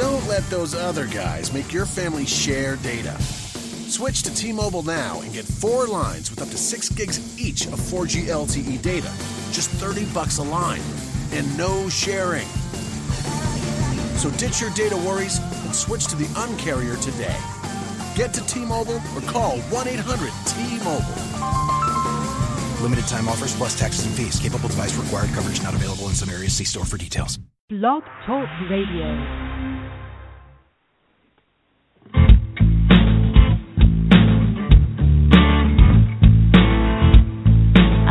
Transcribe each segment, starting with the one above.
Don't let those other guys make your family share data. Switch to T-Mobile now and get four lines with up to six gigs each of 4G LTE data. Just 30 bucks a line. And no sharing. So ditch your data worries and switch to the uncarrier today. Get to T-Mobile or call 1-800-T-Mobile. Limited time offers plus taxes and fees. Capable device required. Coverage not available in some areas. See store for details. Blog Talk Radio.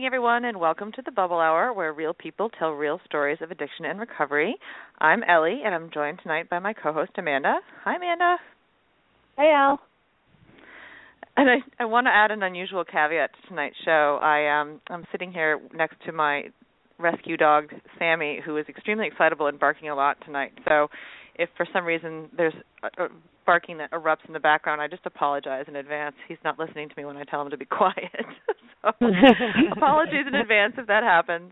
Evening, everyone, and welcome to the Bubble Hour, where real people tell real stories of addiction and recovery. I'm Ellie, and I'm joined tonight by my co-host Amanda. Hi, Amanda. Hey, Al. And I, I want to add an unusual caveat to tonight's show. I um, I'm sitting here next to my rescue dog Sammy, who is extremely excitable and barking a lot tonight. So, if for some reason there's a, a barking that erupts in the background, I just apologize in advance. He's not listening to me when I tell him to be quiet. so, apologies in advance if that happens.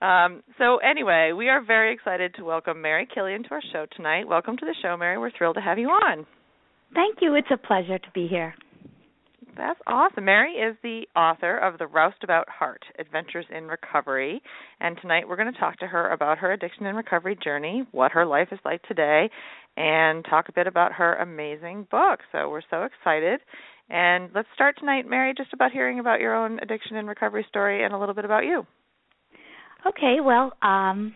Um, so anyway, we are very excited to welcome Mary Killian to our show tonight. Welcome to the show, Mary. We're thrilled to have you on. Thank you. It's a pleasure to be here. That's awesome. Mary is the author of The Roustabout Heart Adventures in Recovery. And tonight we're going to talk to her about her addiction and recovery journey, what her life is like today, and talk a bit about her amazing book. So we're so excited. And let's start tonight, Mary, just about hearing about your own addiction and recovery story and a little bit about you. Okay, well, um,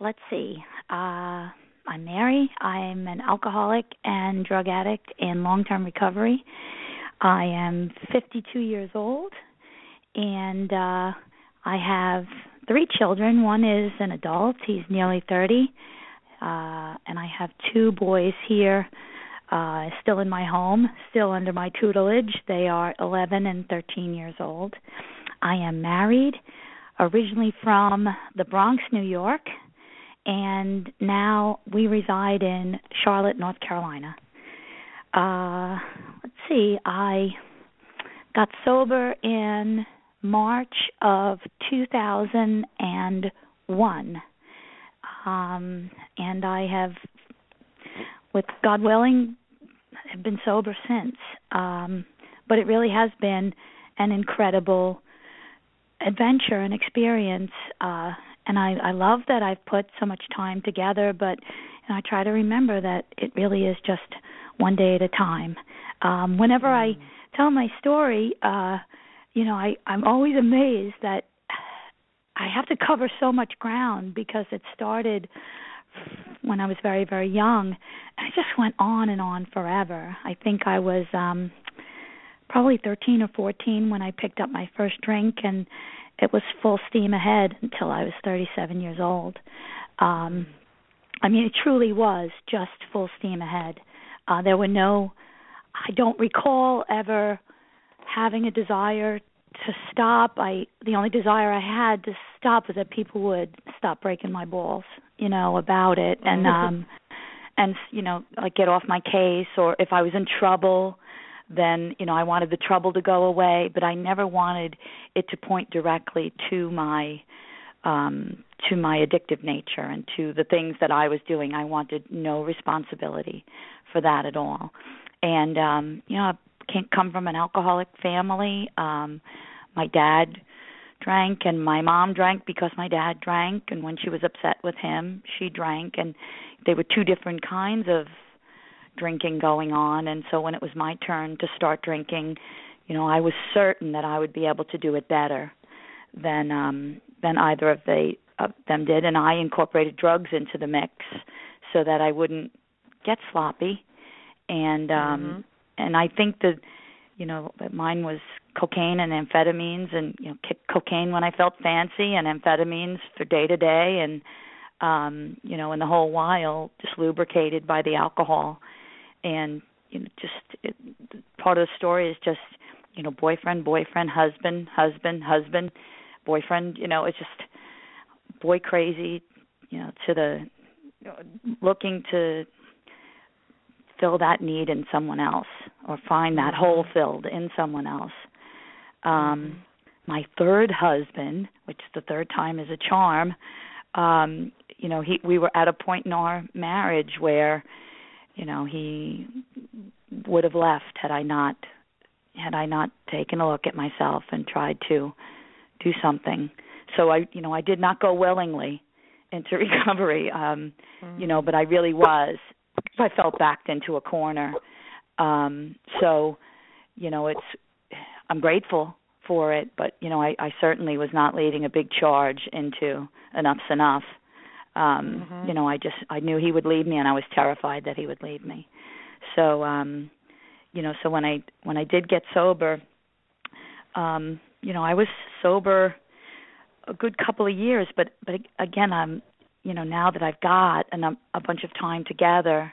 let's see. Uh, I'm Mary. I'm an alcoholic and drug addict in long term recovery. I am 52 years old, and uh, I have three children. One is an adult, he's nearly 30, uh, and I have two boys here. Uh, still in my home, still under my tutelage. They are 11 and 13 years old. I am married, originally from the Bronx, New York, and now we reside in Charlotte, North Carolina. Uh, see, I got sober in March of 2001. Um, and I have, with God willing, have been sober since. Um, but it really has been an incredible adventure and experience. Uh, and I, I love that I've put so much time together, but and I try to remember that it really is just one day at a time. Um, whenever I tell my story, uh, you know, I, I'm always amazed that I have to cover so much ground because it started when I was very, very young. And it just went on and on forever. I think I was um probably 13 or 14 when I picked up my first drink and it was full steam ahead until I was 37 years old. Um I mean it truly was just full steam ahead. Uh there were no I don't recall ever having a desire to stop. I the only desire I had to stop was that people would stop breaking my balls, you know, about it and um and you know, like get off my case or if I was in trouble, then, you know, I wanted the trouble to go away, but I never wanted it to point directly to my um to my addictive nature and to the things that I was doing. I wanted no responsibility for that at all. And um, you know, I can't come from an alcoholic family. Um my dad drank and my mom drank because my dad drank and when she was upset with him, she drank and they were two different kinds of drinking going on and so when it was my turn to start drinking, you know, I was certain that I would be able to do it better than um than either of they of them did and I incorporated drugs into the mix so that I wouldn't get sloppy. And um Mm-hmm. and I think that you know mine was cocaine and amphetamines and you know kick cocaine when I felt fancy and amphetamines for day to day and um you know and the whole while just lubricated by the alcohol. And you know just it, part of the story is just you know boyfriend boyfriend husband husband husband boyfriend you know it's just boy crazy you know to the you know, looking to fill that need in someone else or find that hole filled in someone else. Um my third husband which the third time is a charm um you know he we were at a point in our marriage where you know he would have left had I not had I not taken a look at myself and tried to do something. So I you know I did not go willingly into recovery um mm-hmm. you know but I really was I felt backed into a corner. Um so you know it's I'm grateful for it but you know I I certainly was not leading a big charge into enough's enough um mm-hmm. you know i just i knew he would leave me and i was terrified that he would leave me so um you know so when i when i did get sober um you know i was sober a good couple of years but but again i'm you know now that i've got an, a bunch of time together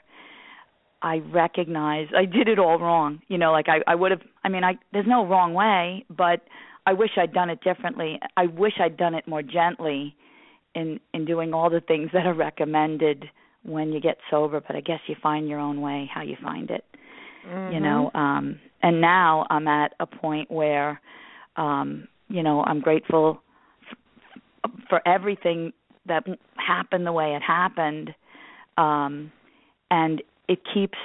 i recognize i did it all wrong you know like i i would have i mean i there's no wrong way but i wish i'd done it differently i wish i'd done it more gently in in doing all the things that are recommended when you get sober but i guess you find your own way how you find it mm-hmm. you know um and now i'm at a point where um you know i'm grateful f- for everything that happened the way it happened um and it keeps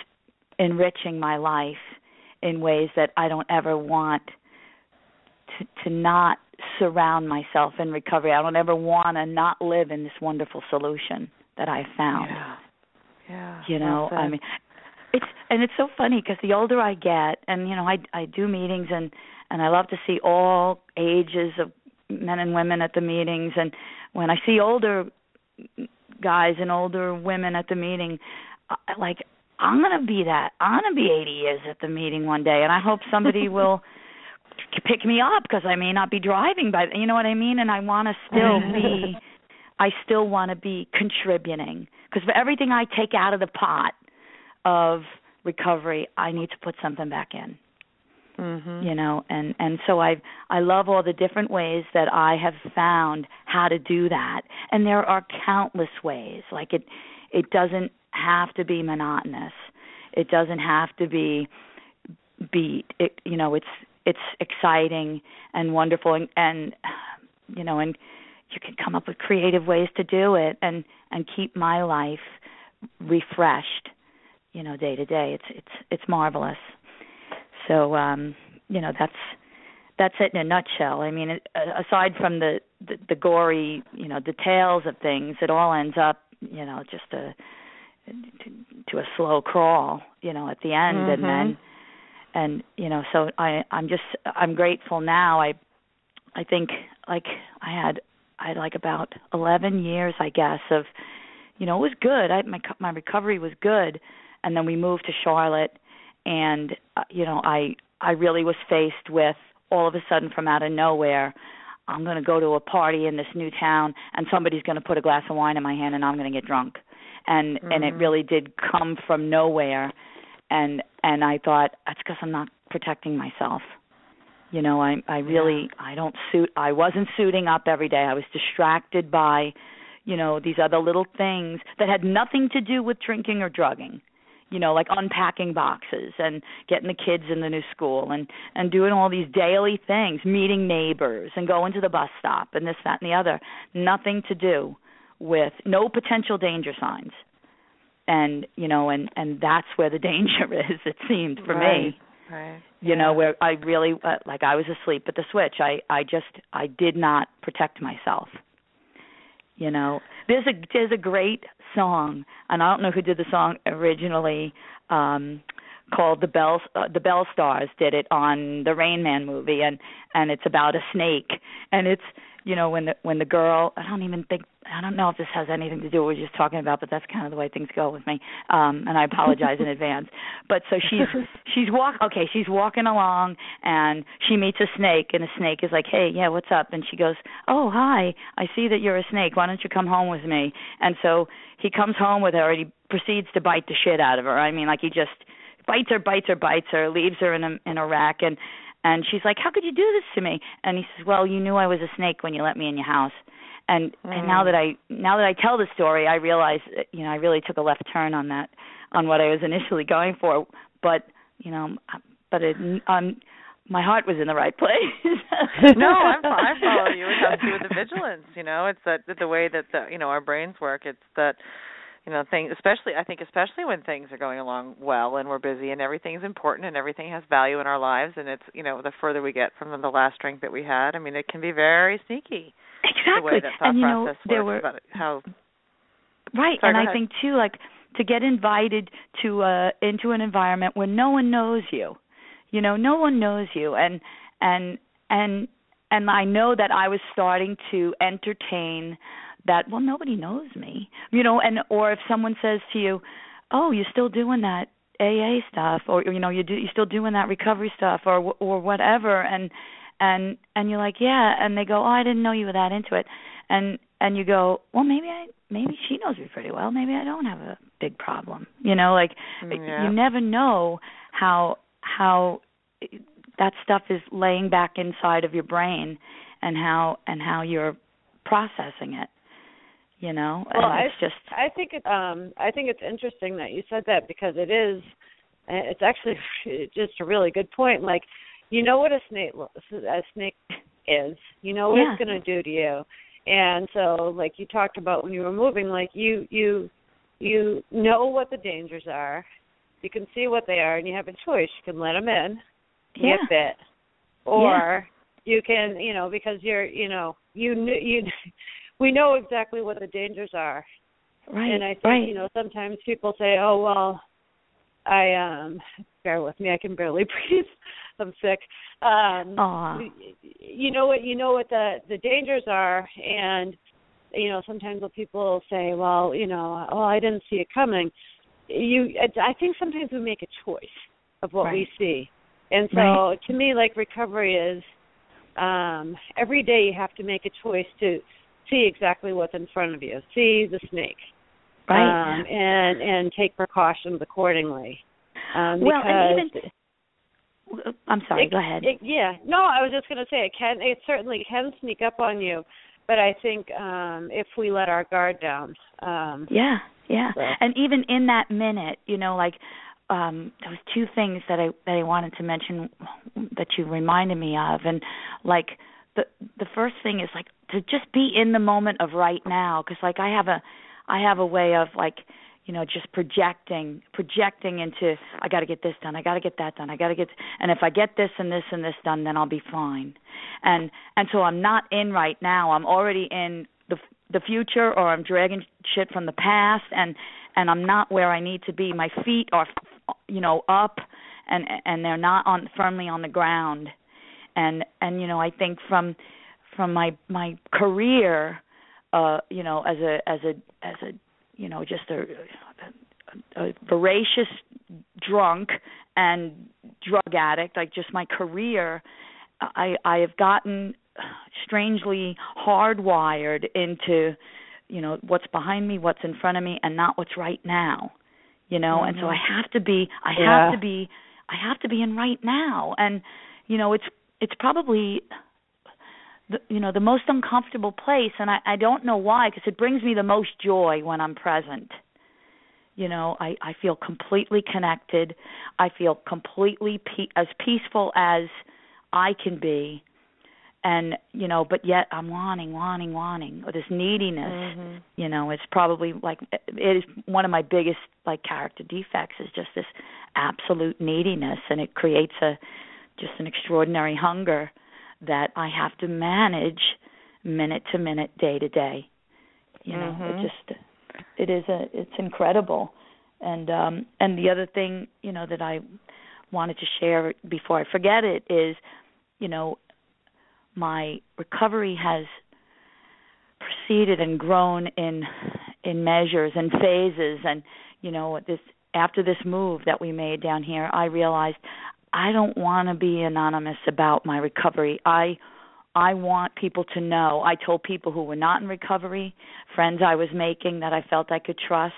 enriching my life in ways that i don't ever want to to not surround myself in recovery. I don't ever want to not live in this wonderful solution that I found. Yeah. Yeah. You know, I mean it's and it's so funny because the older I get and you know I I do meetings and and I love to see all ages of men and women at the meetings and when I see older guys and older women at the meeting like I'm going to be that. I'm going to be 80 years at the meeting one day and I hope somebody will pick me up because I may not be driving by you know what I mean and I want to still be I still want to be contributing because for everything I take out of the pot of recovery I need to put something back in. Mm-hmm. you know and and so I I love all the different ways that I have found how to do that. And there are countless ways. Like it it doesn't have to be monotonous. It doesn't have to be beat. It you know it's it's exciting and wonderful and, and you know and you can come up with creative ways to do it and and keep my life refreshed you know day to day. It's it's it's marvelous. So um you know that's that's it in a nutshell. I mean it, aside from the, the the gory you know details of things it all ends up you know just a to, to a slow crawl you know at the end. Mm-hmm. and then and you know so i i'm just i'm grateful now. I i think like i had i had like about 11 years i guess of you know it was good. I my my recovery was good and then we moved to charlotte and uh, you know i i really was faced with all of a sudden from out of nowhere i'm going to go to a party in this new town and somebody's going to put a glass of wine in my hand and i'm going to get drunk and mm-hmm. and it really did come from nowhere and and I thought that's because I'm not protecting myself. You know, I I really yeah. I don't suit I wasn't suiting up every day. I was distracted by, you know, these other little things that had nothing to do with drinking or drugging. You know, like unpacking boxes and getting the kids in the new school and and doing all these daily things, meeting neighbors and going to the bus stop and this that and the other. Nothing to do with no potential danger signs and you know and and that's where the danger is it seemed for right. me right you yeah. know where i really uh, like i was asleep at the switch i i just i did not protect myself you know. There's a there's a great song and i don't know who did the song originally um called the bells uh, the Belle Stars did it on the rain man movie and and it's about a snake. And it's you know when the when the girl i don't even think I don't know if this has anything to do with what we're just talking about, but that's kind of the way things go with me. Um and I apologize in advance. But so she's she's walk okay, she's walking along and she meets a snake and the snake is like, "Hey, yeah, what's up?" And she goes, "Oh, hi. I see that you're a snake. Why don't you come home with me?" And so he comes home with her and he proceeds to bite the shit out of her. I mean, like he just bites her, bites her, bites her, leaves her in a in a rack and and she's like, "How could you do this to me?" And he says, "Well, you knew I was a snake when you let me in your house." And mm. and now that I now that I tell the story, I realize you know I really took a left turn on that on what I was initially going for. But you know, but it um my heart was in the right place. no, I'm I follow you. It has to do with the vigilance. You know, it's that the way that the you know our brains work. It's that you know things especially i think especially when things are going along well and we're busy and everything's important and everything has value in our lives and it's you know the further we get from the last drink that we had i mean it can be very sneaky exactly the way that thought and you process know there works were about how right. Sorry, and i ahead. think too like to get invited to uh into an environment where no one knows you you know no one knows you. And and and and i know that i was starting to entertain that well nobody knows me you know and or if someone says to you oh you're still doing that aa stuff or you know you do you're still doing that recovery stuff or or whatever and and and you're like yeah and they go oh i didn't know you were that into it. And and you go well maybe i maybe she knows me pretty well. Maybe i don't have a big problem. You know like yeah. you never know how how that stuff is laying back inside of your brain and how and how you're processing it you know? Well, and I, it's just I think it, um I think it's interesting that you said that because it is it's actually just a really good point. Like you know what a snake a snake is. You know what Yeah. it's going to do to you. And so like you talked about when you were moving like you you you know what the dangers are. You can see what they are and you have a choice. You can let them in yeah. get bit or you can you know because you're you know you kn- you we know exactly what the dangers are. Right and i think right. you know sometimes people say oh well i um bear with me i can barely breathe. I'm sick. Um Aw. you know what you know what the the dangers are and you know sometimes when people say well you know oh i didn't see it coming you i think sometimes we make a choice of what we see. And so Right. to me like recovery is um every day you have to make a choice to see exactly what's in front of you. See the snake right. Um and and take precautions accordingly. Um well because and even i'm sorry it- go ahead. it- yeah. No i was just going to say it can it certainly can sneak up on you but i think um if we let our guard down um Yeah, yeah. So- And even in that minute, you know, like um there was two things that I that I wanted to mention that you reminded me of. And like the the first thing is like to just be in the moment of right now cuz like I have a I have a way of like you know just projecting projecting into I got to get this done I got to get that done I got to get and if I get this and this and this done then I'll be fine. And and so I'm not in right now. I'm already in the the future or I'm dragging shit from the past and and I'm not where I need to be. My feet are you know up and and they're not on firmly on the ground. And and you know I think from from my my career uh you know as a as a as a you know just a, a, a voracious drunk and drug addict like just my career I I have gotten strangely hardwired into you know what's behind me what's in front of me and not what's right now you know? And so i have to be i Yeah. have to be i have to be in right now. And you know it's it's probably the you know the most uncomfortable place and i i don't know why because it brings me the most joy when i'm present. You know i i feel completely connected. I feel completely pe- as peaceful as i can be. And you know but yet i'm wanting wanting wanting or this neediness Mhm. you know it's probably like it is one of my biggest like character defects is just this absolute neediness and it creates a just an extraordinary hunger that i have to manage minute to minute day to day. You know Mhm. it just it is a it's incredible. And um and the other thing you know that i wanted to share before i forget it is you know my recovery has proceeded and grown in in measures and phases. And you know this after this move that we made down here I realized I don't want to be anonymous about my recovery. I I want people to know. I told people who were not in recovery, friends I was making that I felt I could trust.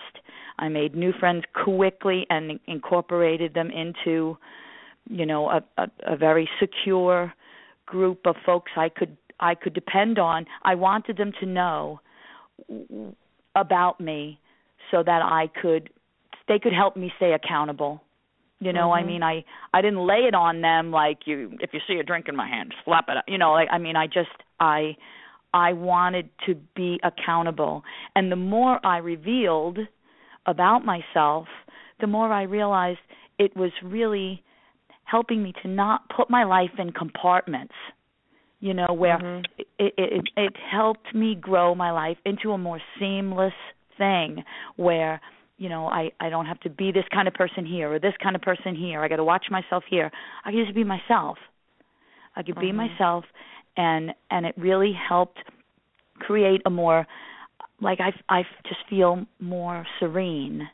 I made new friends quickly and incorporated them into, you know, a, a, a very secure group of folks I could I could depend on. I wanted them to know about me so that I could they could help me stay accountable you know, mm-hmm. I mean, I I didn't lay it on them like you. If you see a drink in my hand, slap it. Up. You know, like I mean, I just I I wanted to be accountable, and the more I revealed about myself, the more I realized it was really helping me to not put my life in compartments. You know, where mm-hmm. it, it it helped me grow my life into a more seamless thing where you know i i don't have to be this kind of person here or this kind of person here. I got to watch myself here. I can just be myself. I could be mm-hmm. myself and and it really helped create a more like i i just feel more serene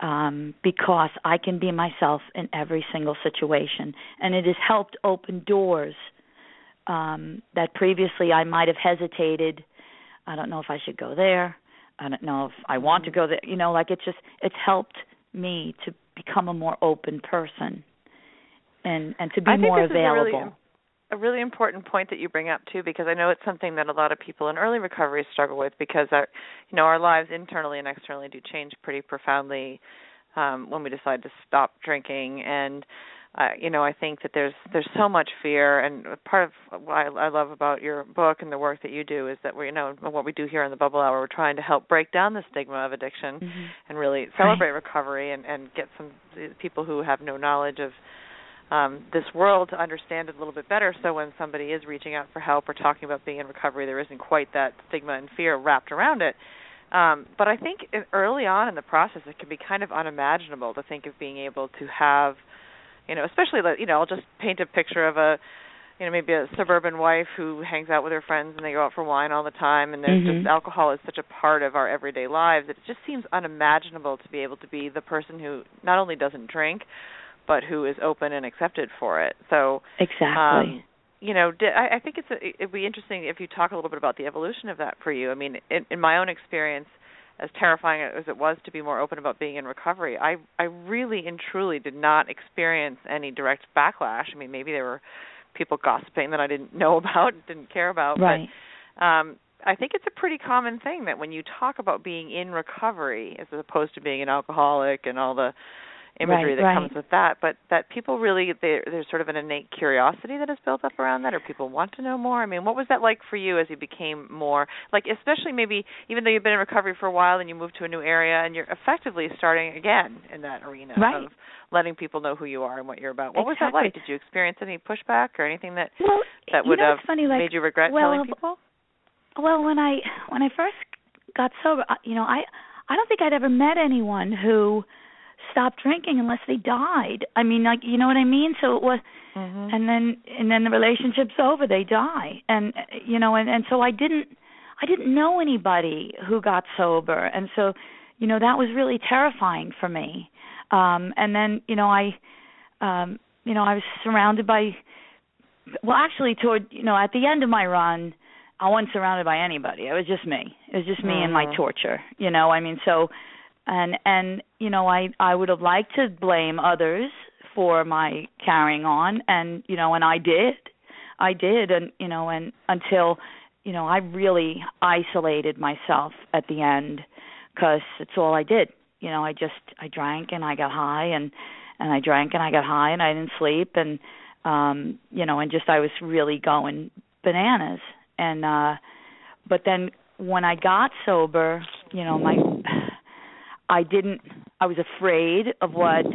um because i can be myself in every single situation. And it has helped open doors um that previously i might have hesitated. I don't know if i should go there I don't know if I want to go there. You know, like it's just it's helped me to become a more open person and and to be I think more this available. Is a, really, a really important point that you bring up too, because I know it's something that a lot of people in early recovery struggle with, because our, you know, our lives internally and externally do change pretty profoundly um, when we decide to stop drinking, and uh, you know, I think that there's there's so much fear, and part of what I, I love about your book and the work that you do is that we, you know, what we do here in the Bubble Hour, we're trying to help break down the stigma of addiction mm-hmm. and really celebrate right. recovery and and get some people who have no knowledge of um, this world to understand it a little bit better. So when somebody is reaching out for help or talking about being in recovery, there isn't quite that stigma and fear wrapped around it. Um, but I think early on in the process, it can be kind of unimaginable to think of being able to have you know especially like you know i'll just paint a picture of a you know maybe a suburban wife who hangs out with her friends and they go out for wine all the time and there's mm-hmm. just alcohol is such a part of our everyday lives that it just seems unimaginable to be able to be the person who not only doesn't drink but who is open and accepted for it. So exactly. um, you know I, I think it's a, it'd be interesting if you talk a little bit about the evolution of that for you. I mean in, in my own experience as terrifying as it was to be more open about being in recovery, I I really and truly did not experience any direct backlash. I mean, maybe there were people gossiping that I didn't know about, didn't care about, right. but um I think it's a pretty common thing that when you talk about being in recovery as opposed to being an alcoholic and all the imagery right, that right. comes with that but that people really there's sort of an innate curiosity that is built up around that or people want to know more i mean what was that like for you as you became more like especially maybe even though you've been in recovery for a while and you moved to a new area and you're effectively starting again in that arena right. of letting people know who you are and what you're about what exactly. was that like did you experience any pushback or anything that well, that would you know, have funny, like, made you regret well, telling people well when i when i first got sober you know i i don't think i'd ever met anyone who stop drinking unless they died. I mean, like you know what I mean. So it was, mm-hmm. and then and then the relationship's over. They die, and you know, and and so I didn't, I didn't know anybody who got sober, and so, you know, that was really terrifying for me. Um, and then you know, I, um, you know, I was surrounded by, well, actually, toward you know, at the end of my run. I wasn't surrounded by anybody. It was just me. It was just me mm-hmm. and my torture. You know, I mean, so and and you know i i would have liked to blame others for my carrying on. And you know and i did. I did. And you know and until you know i really isolated myself at the end because it's all i did. You know i just i drank and i got high and and i drank and i got high and i didn't sleep. And um you know and just i was really going bananas. And uh but then when i got sober you know my I didn't I was afraid of what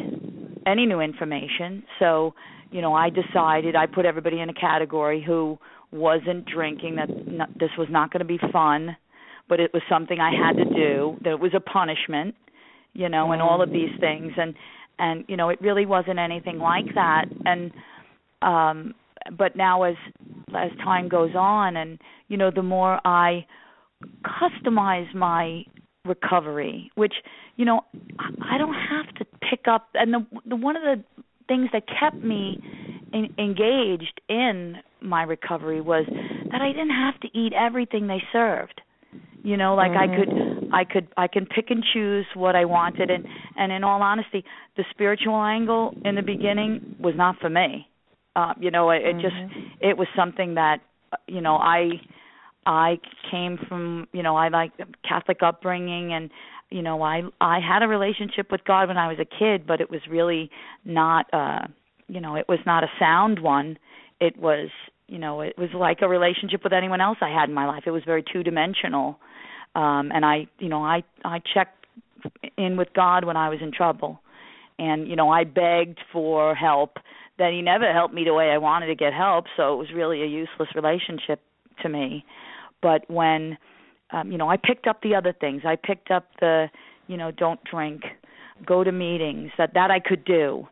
any new information. So, you know, I decided I put everybody in a category who wasn't drinking that not, this was not going to be fun, but it was something I had to do, that it was a punishment, you know, and all of these things. And and you know, it really wasn't anything like that. And um but now as as time goes on and you know, the more I customize my recovery, which you know I don't have to pick up. And the the one of the things that kept me in, engaged in my recovery was that I didn't have to eat everything they served. You know, like mm-hmm. I could I could I can pick and choose what I wanted and and in all honesty, the spiritual angle in the beginning was not for me. Uh, you know, it, it mm-hmm. just it was something that you know, I I came from, you know, I like Catholic upbringing and you know, I I had a relationship with God when I was a kid, but it was really not uh you know, it was not a sound one. It was, you know, it was like a relationship with anyone else I had in my life. It was very two-dimensional um and i you know i i checked in with god when i was in trouble and you know i begged for help that he never helped me the way i wanted to get help so it was really a useless relationship to me but when um you know i picked up the other things. I picked up the you know don't drink go to meetings that that i could do.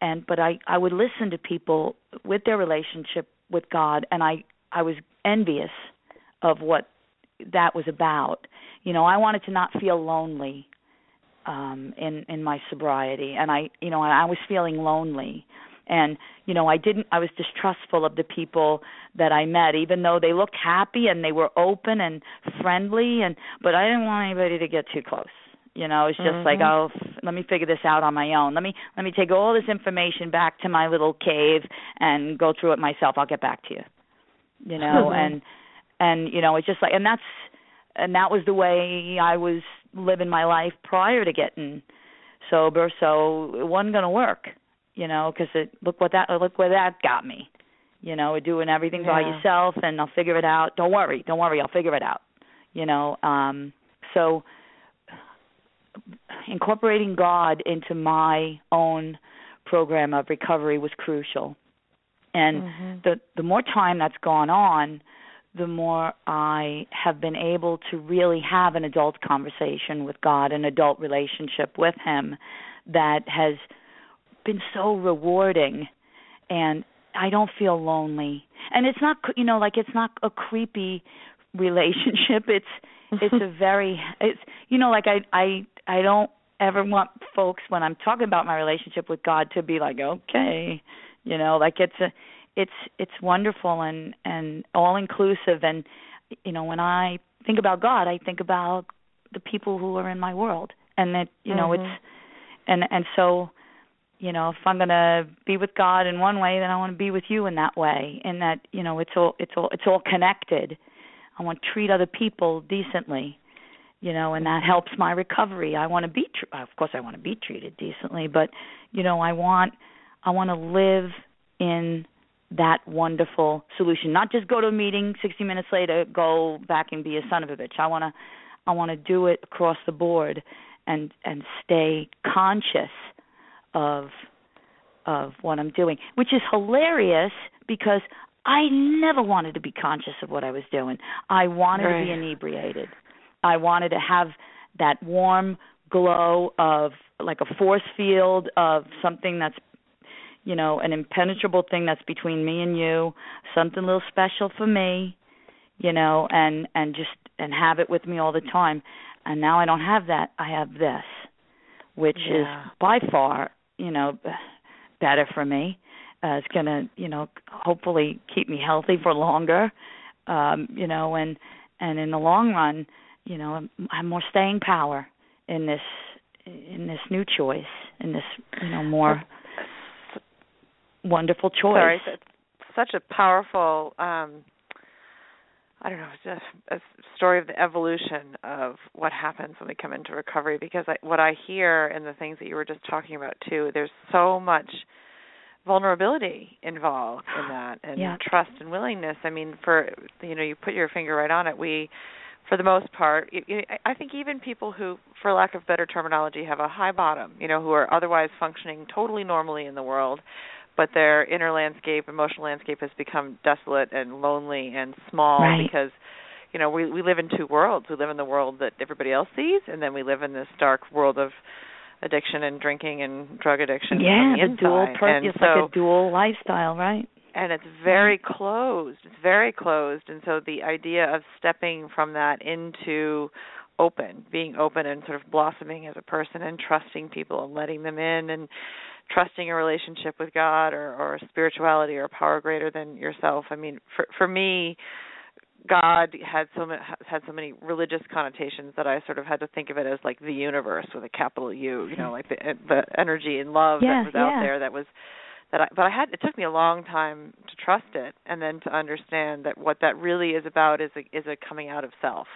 And but i i would listen to people with their relationship with god and i i was envious of what that was about. You know, I wanted to not feel lonely um in in my sobriety and I you know, I was feeling lonely and you know i didn't i was distrustful of the people that i met even though they looked happy and they were open and friendly and but i didn't want anybody to get too close. You know it's just mm-hmm. like oh f- let me figure this out on my own. Let me let me take all this information back to my little cave and go through it myself. I'll get back to you. You know and and you know it's just like and that's and that was the way I was living my life prior to getting sober. So it wasn't going to work you know because it look what that look where that got me you know doing everything yeah. by yourself and I'll figure it out don't worry don't worry I'll figure it out you know um so incorporating God into my own program of recovery was crucial and mm-hmm. the the more time that's gone on the more I have been able to really have an adult conversation with God, an adult relationship with Him that has been so rewarding. And I don't feel lonely. And it's not, you know, like it's not a creepy relationship. It's it's a very it's you know like I I I don't ever want folks when I'm talking about my relationship with God to be like okay, you know, like it's a it's it's wonderful and and all inclusive and you know when i think about god i think about the people who are in my world and that you know mm-hmm. it's and and so you know if i'm going to be with god in one way then i want to be with you in that way and that you know it's all it's all it's all connected i want to treat other people decently you know and that helps my recovery i want to be tr- of course i want to be treated decently but you know i want i want to live in that wonderful solution. Not just go to a meeting, 60 minutes later, go back and be a son of a bitch. I want to, I want to do it across the board, and and stay conscious of of what I'm doing, which is hilarious because I never wanted to be conscious of what I was doing. I wanted right. to be inebriated. I wanted to have that warm glow of like a force field of something that's you know, an impenetrable thing that's between me and you, something a little special for me, you know, and and just and have it with me all the time. And now I don't have that. I have this, which yeah. is by far, you know, better for me. Uh, it's going to, you know, hopefully keep me healthy for longer. Um, you know, and and in the long run, you know, I have more staying power in this in this new choice, in this, you know, more wonderful choice. Sorry, such a powerful um I don't know, just a story of the evolution of what happens when we come into recovery because I, what I hear and the things that you were just talking about too, there's so much vulnerability involved in that and yeah. trust and willingness. I mean, for you know, you put your finger right on it. We for the most part, I think even people who, for lack of better terminology, have a high bottom, you know, who are otherwise functioning totally normally in the world, but their inner landscape, emotional landscape has become desolate and lonely and small right. because you know, we we live in two worlds. We live in the world that everybody else sees and then we live in this dark world of addiction and drinking and drug addiction yeah, the, the dual and it's so, like a dual lifestyle, right? and it's very mm-hmm. closed. It's very closed, and so the idea of stepping from that into open, being open and sort of blossoming as a person and trusting people and letting them in and trusting a relationship with God or or spirituality or a power greater than yourself. I mean, for for me, God had so many had so many religious connotations that I sort of had to think of it as like the universe with a capital U, you know, like the eh, the energy and love yeah, that was out yeah. there that was that I but I had it took me a long time to trust it and then to understand that what that really is about is a is a coming out of self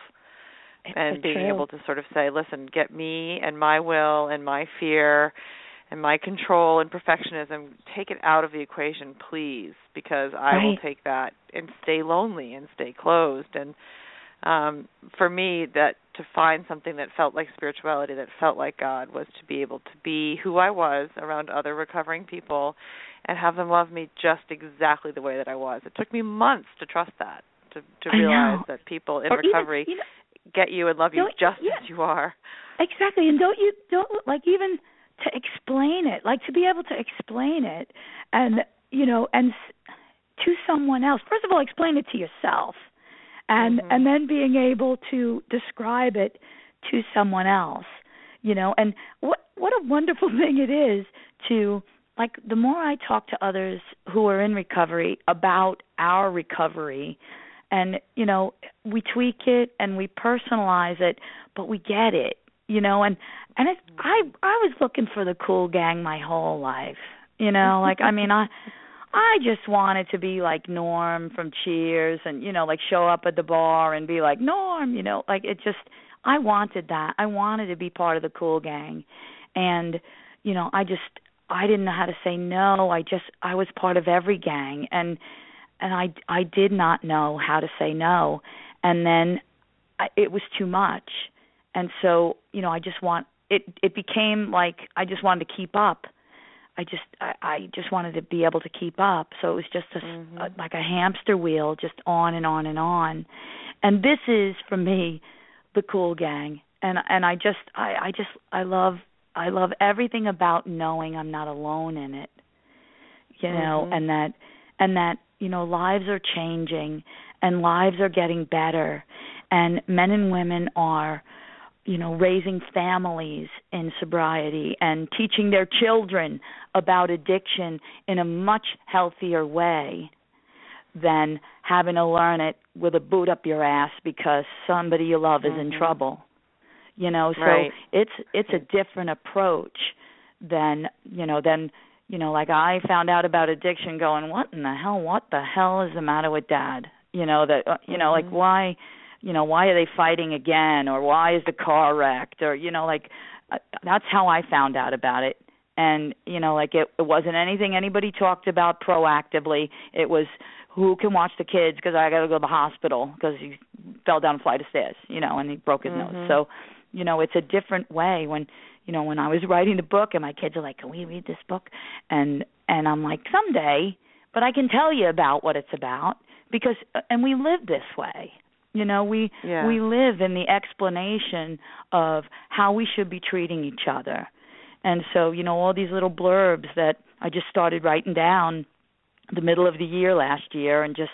and being true. able to sort of say, listen, get me and my will and my fear and my control and perfectionism, take it out of the equation, please, because I will take that and stay lonely and stay closed. And um for me, that to find something that felt like spirituality, that felt like God, was to be able to be who I was around other recovering people and have them love me just exactly the way that I was. It took me months to trust that, to to realize that people in Or even, recovery you know, get you and love you just yeah. as you are. Exactly, and don't you don't like even to explain it, like to be able to explain it, and you know, and to someone else. First of all, explain it to yourself, and Mhm. and then being able to describe it to someone else. You know, and what what a wonderful thing it is to like the more I talk to others who are in recovery about our recovery and you know we tweak it and we personalize it but we get it you know and and it's i i was looking for the cool gang my whole life you know like i mean i i just wanted to be like norm from cheers and you know like show up at the bar and be like norm you know like it just i wanted that. I wanted to be part of the cool gang. And you know i just i didn't know how to say no. I just i was part of every gang. And and I I did not know how to say no, and then I, it was too much, and so you know I just want it. It became like I just wanted to keep up. I just I, I just wanted to be able to keep up. So it was just a, Mhm. a like a hamster wheel, just on and on and on. And this is for me the cool gang, and and I just I I just I love I love everything about knowing I'm not alone in it. You know, Mhm. and that and that you know lives are changing and lives are getting better and men and women are you know raising families in sobriety and teaching their children about addiction in a much healthier way than having to learn it with a boot up your ass because somebody you love is in Mhm. trouble you know so Right. it's it's a different approach than you know than you know like i found out about addiction going what in the hell what the hell is the matter with dad you know that uh, you know like Mhm. why you know why are they fighting again or why is the car wrecked or you know like uh, that's how i found out about it. And you know like it it wasn't anything anybody talked about proactively. It was who can watch the kids because i got to go to the hospital because he fell down a flight of stairs you know and he broke his Mhm. nose so you know it's a different way when you know when i was writing the book and my kids are like can we read this book? And and i'm like someday but i can tell you about what it's about because uh, and we live this way you know we Yeah. we live in the explanation of how we should be treating each other and so you know all these little blurbs that i just started writing down the middle of the year last year and just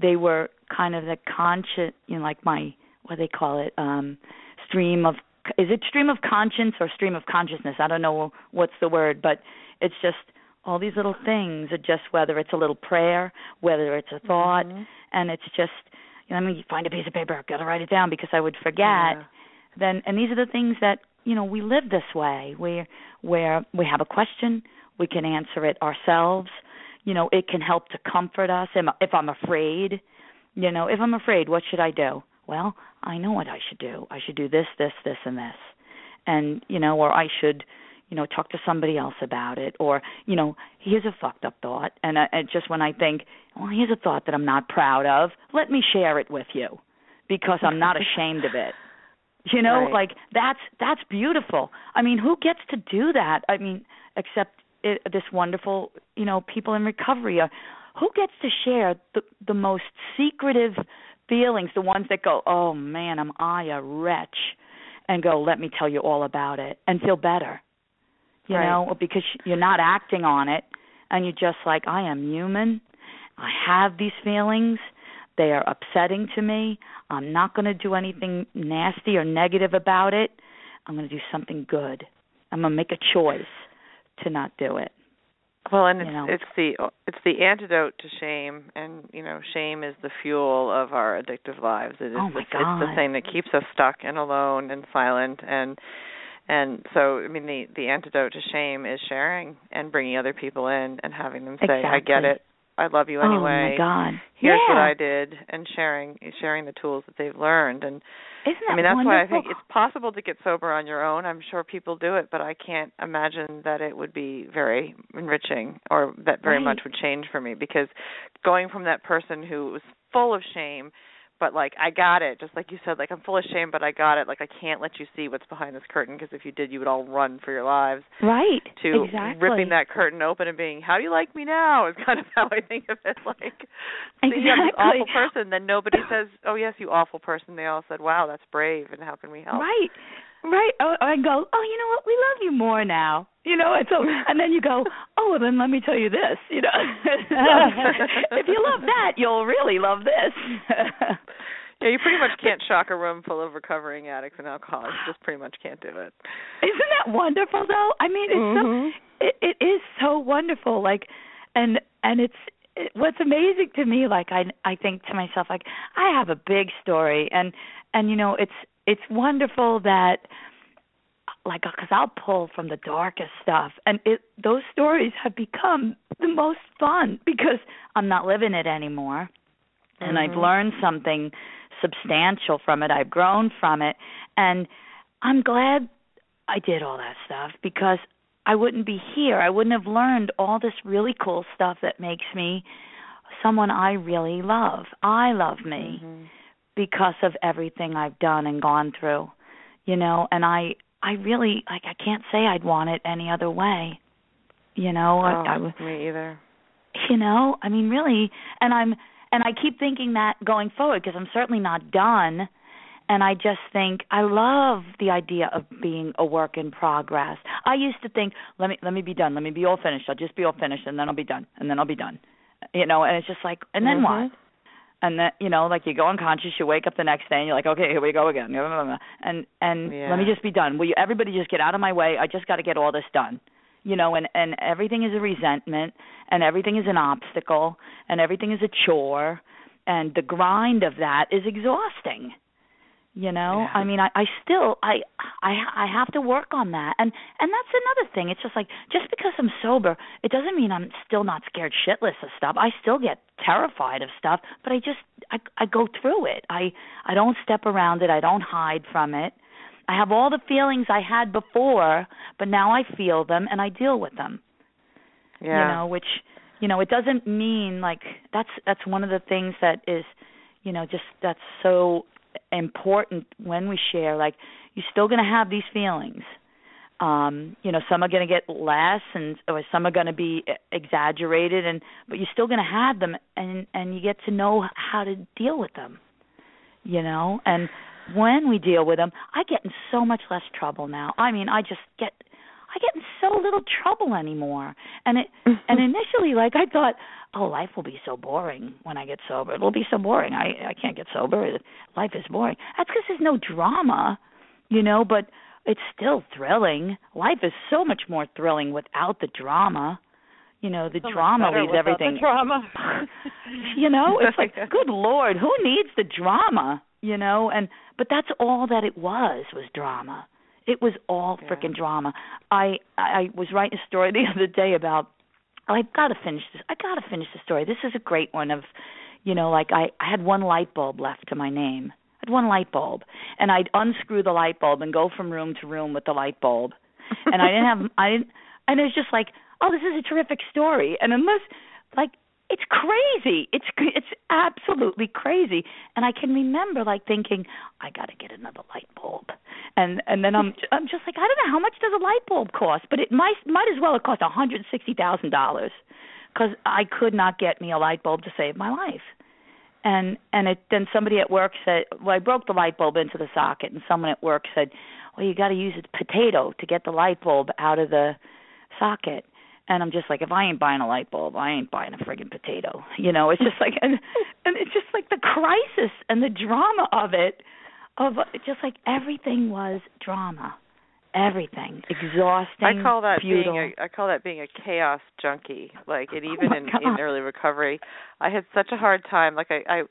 they were kind of the conscious you know like my what do they call it um stream of is it stream of conscience or stream of consciousness i don't know what's the word but it's just all these little things are just whether it's a little prayer whether it's a thought Mhm. and it's just you know, I mean, find a piece of paper, I've got to write it down because I would forget. Yeah. Then, and these are the things that you know we live this way, where where we have a question, we can answer it ourselves. You know, it can help to comfort us. If I'm afraid, you know, if I'm afraid, what should I do? Well, I know what I should do. I should do this, this, this, and this, and you know, or I should you know talk to somebody else about it or you know here's a fucked up thought and I, and just when i think well here's a thought that i'm not proud of let me share it with you because i'm not ashamed of it. You know Right. like that's that's beautiful. I mean who gets to do that? I mean except it, this wonderful you know people in recovery uh, who gets to share the the most secretive feelings the ones that go oh man am i a wretch and go let me tell you all about it and feel better you Right. know because you're not acting on it and you're just like i am human I have these feelings. They are upsetting to me. I'm not going to do anything nasty or negative about it. I'm going to do something good. I'm going to make a choice to not do it. Well, and it's you know. it's the it's the antidote to shame, and you know, shame is the fuel of our addictive lives. It is Oh, my the, it's the thing that keeps us stuck and alone and silent, and and so I mean, the the antidote to shame is sharing and bringing other people in and having them say, "I get it. I love you anyway Oh my God! Here's yeah. what I did," and sharing sharing the tools that they've learned and Isn't that I mean, that's wonderful? why I think it's possible to get sober on your own. I'm sure people do it, but I can't imagine that it would be very enriching or that very Right. much would change for me because going from that person who was full of shame but like I got it just like you said like I'm full of shame but I got it like I can't let you see what's behind this curtain because if you did you would all run for your lives right. to exactly. ripping that curtain open and being how do you like me now is kind of how I think of it like see I'm this awful person then nobody says oh yes you awful person they all said wow that's brave and how can we help Right. Right. Oh, I go, oh, you know what? We love you more now. You know, and so, and then you go, oh, well, then let me tell you this. You know, if you love that, you'll really love this. Yeah, you pretty much can't shock a room full of recovering addicts and alcoholics. You just pretty much can't do it. Isn't that wonderful though? I mean, it's Mhm. so it, it is so wonderful. Like, and and it's it, what's amazing to me. Like, I I think to myself, like, I have a big story, and and you know, it's it's wonderful that like because I'll pull from the darkest stuff, and it those stories have become the most fun because I'm not living it anymore, and I've Mhm. learned something substantial from it. I've grown from it, and I'm glad I did all that stuff because I wouldn't be here. I wouldn't have learned all this really cool stuff that makes me someone I really love. I love me Mhm. Because of everything I've done and gone through. You know, and I I really like I can't say I'd want it any other way. You know, I, I Oh, would me either. you know i mean really and i'm and i keep thinking that going forward because i'm certainly not done and i just think i love the idea of being a work in progress i used to think let me let me be done let me be all finished i'll just be all finished and then i'll be done and then i'll be done you know and it's just like and then Mhm. what and then you know like you go unconscious you wake up the next day and you're like okay here we go again. And and Yeah. let me just be done. Will you everybody just get out of my way? I just got to get all this done. You know and and everything is a resentment and everything is an obstacle and everything is a chore and the grind of that is exhausting you know? Yeah. i mean i i still i i i have to work on that. And and that's another thing. It's just like just because i'm sober it doesn't mean i'm still not scared shitless of stuff. I still get terrified of stuff but i just i i go through it. I i don't step around it. I don't hide from it. I have all the feelings i had before but now i feel them and i deal with them. Yeah. you know which you know it doesn't mean like that's that's one of the things that is you know just that's so important when we share like you're still going to have these feelings. Um you know some are going to get less and or some are going to be exaggerated and but you're still going to have them and and you get to know how to deal with them you know? And when we deal with them i get in so much less trouble now. I mean i just get i get in so little trouble anymore. And it and initially like i thought oh life will be so boring when i get sober. It'll be so boring. I i can't get sober. Life is boring. That's because there's no drama you know but it's still thrilling. Life is so much more thrilling without the drama. You know the So drama leaves everything The drama. you know it's like good lord who needs the drama? You know and but that's all that it was was drama it was all Yeah. freaking drama. I i was writing a story the other day about oh, i've got to finish this i got to finish the story. This is a great one of you know like i i had one light bulb left to my name. I had one light bulb. And i'd unscrew the light bulb and go from room to room with the light bulb. And i didn't have i didn't and it's just like oh this is a terrific story. And unless like it's crazy. It's it's absolutely crazy. And i can remember like thinking i got to get another light bulb and and then i'm i'm just like i don't know how much does a light bulb cost? But it might might as well have cost hundred sixty thousand dollars because i could not get me a light bulb to save my life. And and it then somebody at work said well i broke the light bulb into the socket and someone at work said well you got to use a potato to get the light bulb out of the socket. And I'm just like, if I ain't buying a light bulb, I ain't buying a friggin' potato. You know, it's just like, and and it's just like the crisis and the drama of it, of just like everything was drama, everything exhausting. I call that futile. being a I call that being a chaos junkie. Like and Oh even my in God. in early recovery, I had such a hard time. Like I I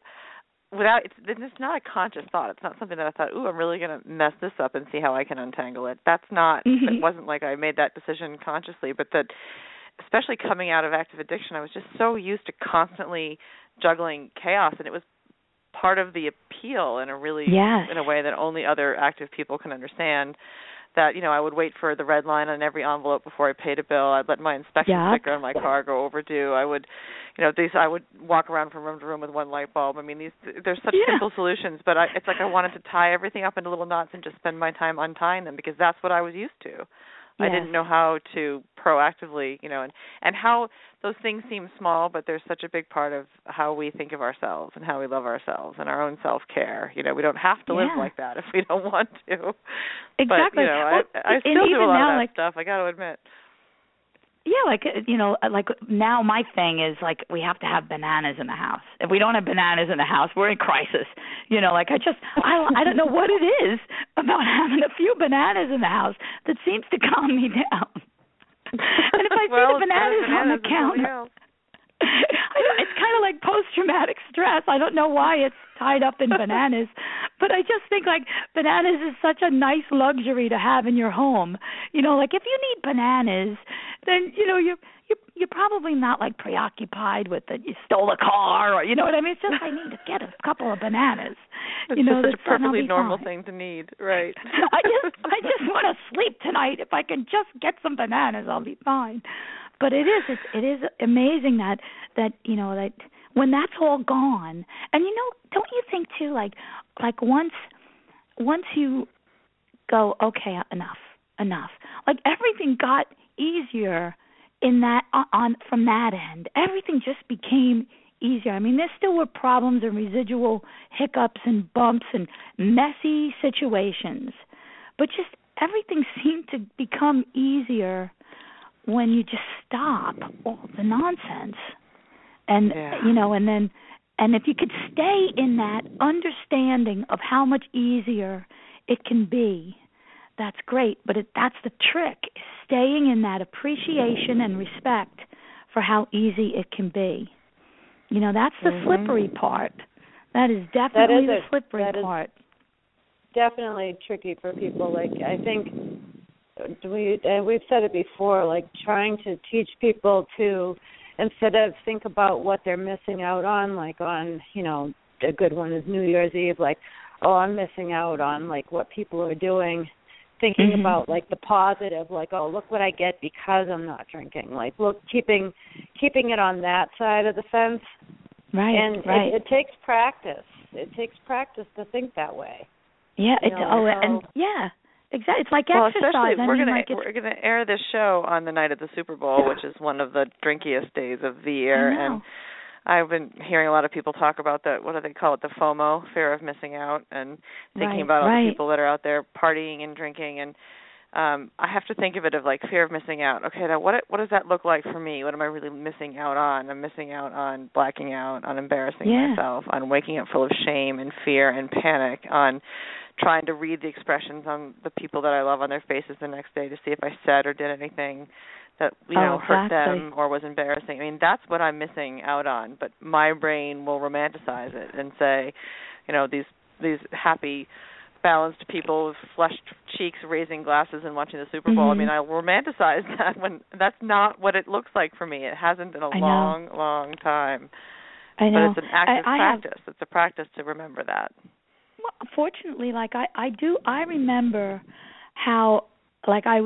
without it's it's not a conscious thought. It's not something that I thought, "Ooh, I'm really going to mess this up and see how I can untangle it." That's not Mhm. it wasn't like I made that decision consciously, but that especially coming out of active addiction, I was just so used to constantly juggling chaos and it was part of the appeal in a really Yes. in a way that only other active people can understand that you know I would wait for the red line on every envelope before I paid a bill. I'd let my inspection Yep. sticker on my car go overdue. I would, you know, these I would walk around from room to room with one light bulb. I mean, these there's such Yeah. simple solutions, but I, it's like I wanted to tie everything up into little knots and just spend my time untying them because that's what I was used to. I didn't know how to proactively, you know, and and how those things seem small, but they're such a big part of how we think of ourselves and how we love ourselves and our own self care. You know, we don't have to live like that if we don't want to. Exactly. But you know, Well, I I still do even a lot now, of that like- stuff. I got to admit. Yeah, like uh, you know, like now my thing is like we have to have bananas in the house. If we don't have bananas in the house, we're in crisis. You know, like I just I I don't know what it is about having a few bananas in the house that seems to calm me down. and if I well, see the bananas, better on the counter. I it's kind of like post traumatic stress. I don't know why it's tied up in bananas, but I just think like bananas is such a nice luxury to have in your home. You know, like if you need bananas, then you know you you you're probably not like preoccupied with that you stole a car or you know what I mean. It's just I need to get a couple of bananas. It's you know, just such a perfectly normal fine. thing to need, right? I just I just want to sleep tonight. If I can just get some bananas, I'll be fine. But it is it's, it is amazing that that you know that when that's all gone, and you know, don't you think too like like once once you go okay enough enough like everything got easier in that on, from that end. Everything just became easier. I mean there still were problems and residual hiccups and bumps and messy situations but just everything seemed to become easier when you just stop all the nonsense. And Yeah. you know and then and if you could stay in that understanding of how much easier it can be that's great but it, that's the trick staying in that appreciation and respect for how easy it can be you know that's the Mhm. slippery part that is definitely the a- slippery that is- part definitely tricky for people. Like I think we and we've said it before. Like trying to teach people to instead of think about what they're missing out on, like on you know a good one is New Year's Eve. Like oh, I'm missing out on like what people are doing. Thinking Mhm. about like the positive, like oh look what I get because I'm not drinking. Like look keeping keeping it on that side of the fence right and right it, it takes practice. It takes practice to think that way. yeah you it's know, oh so- and yeah exactly it's like well, exercise especially I we're mean, gonna like it's, we're gonna air this show on the night of the Super Bowl, which is one of the drinkiest days of the year, I know. and I've been hearing a lot of people talk about the what do they call it, the FOMO, fear of missing out, and thinking Right, about all right. the people that are out there partying and drinking and um I have to think of it of like fear of missing out. Okay, now what what does that look like for me? What am I really missing out on? I'm missing out on blacking out, on embarrassing Yeah. myself, on waking up full of shame and fear and panic, on trying to read the expressions on the people that I love on their faces the next day to see if I said or did anything that you Oh, know hurt them or was embarrassing. I mean, that's what I'm missing out on. But my brain will romanticize it and say, you know, these these happy balanced people with flushed cheeks raising glasses and watching the Super Bowl. I Mhm. mean, I'll romanticize that when that's not what it looks like for me. It hasn't in a I know. long, long time. I know But it's an active I, I have practice. It's a practice to remember that. Well, fortunately, like I I do I remember how like I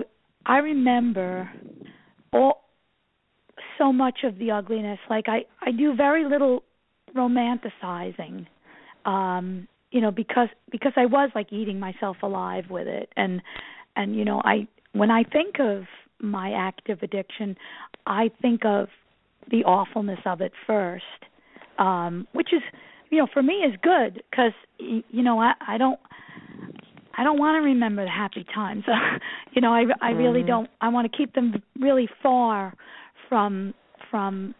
I remember all so much of the ugliness. Like I I do very little romanticizing. Um you know because because I was like eating myself alive with it and and you know I when I think of my active addiction I think of the awfulness of it first um which is you know for me is good because you know I I don't I don't want to remember the happy times. you know, I I really don't. I want to keep them really far from from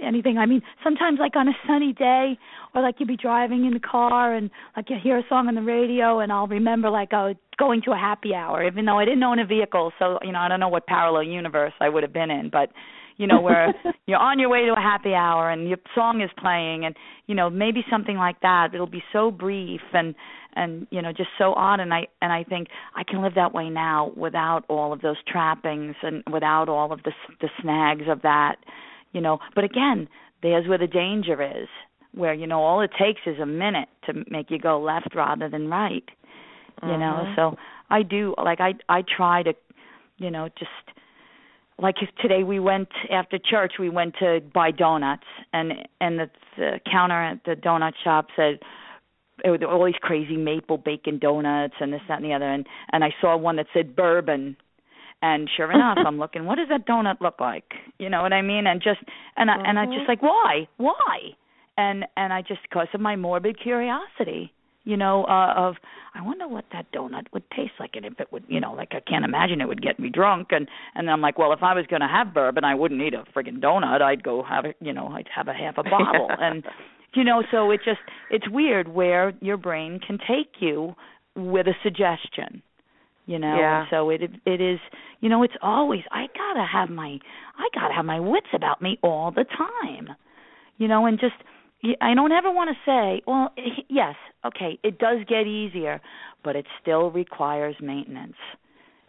anything. I mean, sometimes like on a sunny day or like you'd be driving in the car and like you hear a song on the radio and I'll remember like oh going to a happy hour even though I didn't own a vehicle. So you know I don't know what parallel universe I would have been in but you know where you're on your way to a happy hour and your song is playing and you know maybe something like that it'll be so brief and and you know just so odd. And i and i think i can live that way now without all of those trappings and without all of the the snags of that you know but again there's where the danger is where you know all it takes is a minute to make you go left rather than right you mm-hmm. know so i do like i i try to you know just like today we went after church we went to buy donuts and and the, the counter at the donut shop said it was all these crazy maple bacon donuts and this that and the other and and I saw one that said bourbon and sure enough i'm looking what does that donut look like? You know what i mean? And just and i mm-hmm. and i just mm-hmm. like why? Why? And and i just because of my morbid curiosity you know uh of i wonder what that donut would taste like and if it would you know like i can't imagine it would get me drunk. And and i'm like well if i was going to have bourbon i wouldn't eat a friggin donut. I'd go have it you know i'd have a half a bottle. And you know so it just it's weird where your brain can take you with a suggestion you know yeah. so it it is you know it's always i gotta have my i gotta have my wits about me all the time you know and just i don't ever want to say well yes okay it does get easier but it still requires maintenance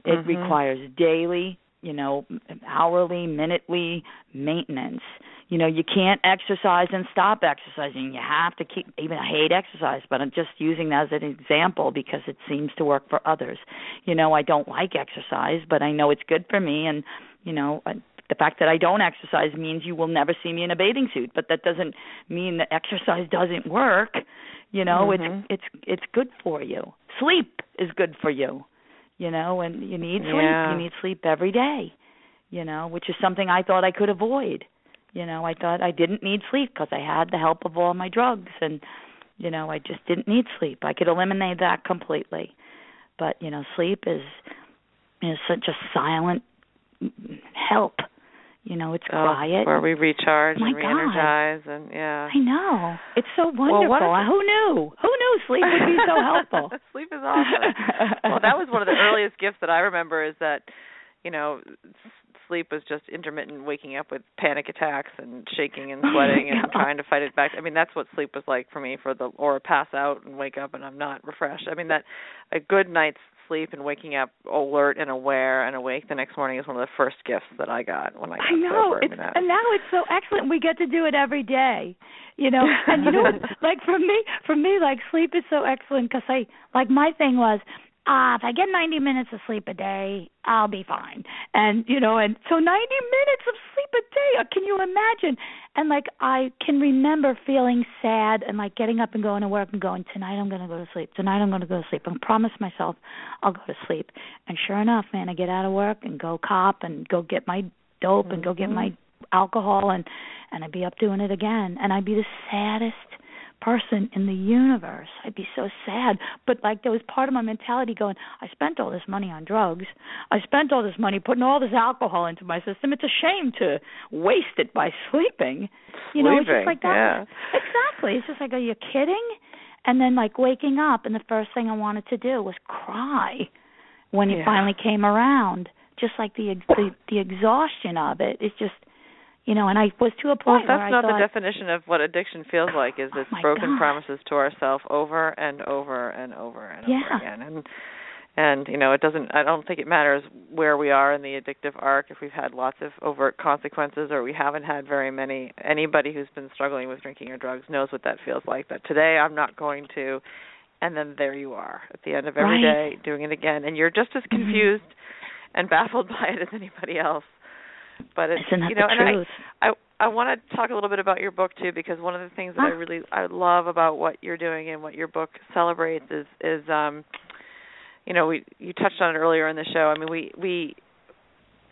it mm-hmm. requires daily you know hourly minutely maintenance you know you can't exercise and stop exercising. You have to keep even i hate exercise but i'm just using that as an example because it seems to work for others. You know i don't like exercise but i know it's good for me. And you know the fact that i don't exercise means you will never see me in a bathing suit but that doesn't mean that exercise doesn't work. You know mm-hmm. it's it's it's good for you. Sleep is good for you you know and you need sleep. Yeah. you need sleep every day you know which is something i thought i could avoid you know, I thought I didn't need sleep because I had the help of all my drugs and you know, I just didn't need sleep. I could eliminate that completely. But, you know, sleep is is such a silent help. You know, it's oh, quiet. Where we recharge My and re-energize God. and yeah. I know. It's so wonderful. Well, Who knew? Who knew sleep would be so helpful? sleep is awesome. well, that was one of the earliest gifts that I remember is that, you know, sleep was just intermittent waking up with panic attacks and shaking and oh sweating and trying to fight it back. I mean, that's what sleep was like for me for the or pass out and wake up and I'm not refreshed. I mean that a good night's sleep and waking up alert and aware and awake the next morning is one of the first gifts that I got when I got I know. sober. It's, and now it's so excellent. We get to do it every day. You know, and you know what? Like for me, for me, like sleep is so excellent because I like my thing was uh, if I get 90 minutes of sleep a day, I'll be fine. And, you know, and so 90 minutes of sleep a day, uh, can you imagine? And like, I can remember feeling sad and like getting up and going to work and going, tonight I'm going to go to sleep. Tonight I'm going to go to sleep. I promise myself I'll go to sleep. And sure enough, man, I get out of work and go cop and go get my dope and go get Mm-hmm. my alcohol and and I'd be up doing it again and I'd be the saddest person in the universe. I'd be so sad. But like there was part of my mentality going, I spent all this money on drugs. I spent all this money putting all this alcohol into my system. It's a shame to waste it by sleeping. You know, it's just like that. Yeah. Exactly. It's just like, are you kidding? And then like waking up and the first thing I wanted to do was cry when it finally came around. Just like the the the exhaustion of it. It's just you know, and I was to a Well, that's not thought, the definition of what addiction feels like. Is Oh, it's my broken God. promises to ourselves over and over and over and Yeah. over again, and and you know it doesn't. I don't think it matters where we are in the addictive arc. If we've had lots of overt consequences or we haven't had very many. Anybody who's been struggling with drinking or drugs knows what that feels like. That today I'm not going to, and then there you are at the end of every Right. day doing it again, and you're just as Mhm. confused and baffled by it as anybody else. But it's Isn't you know, and I, truth? I I want to talk a little bit about your book too because one of the things that I really I love about what you're doing and what your book celebrates is is um you know we you touched on it earlier in the show. I mean we we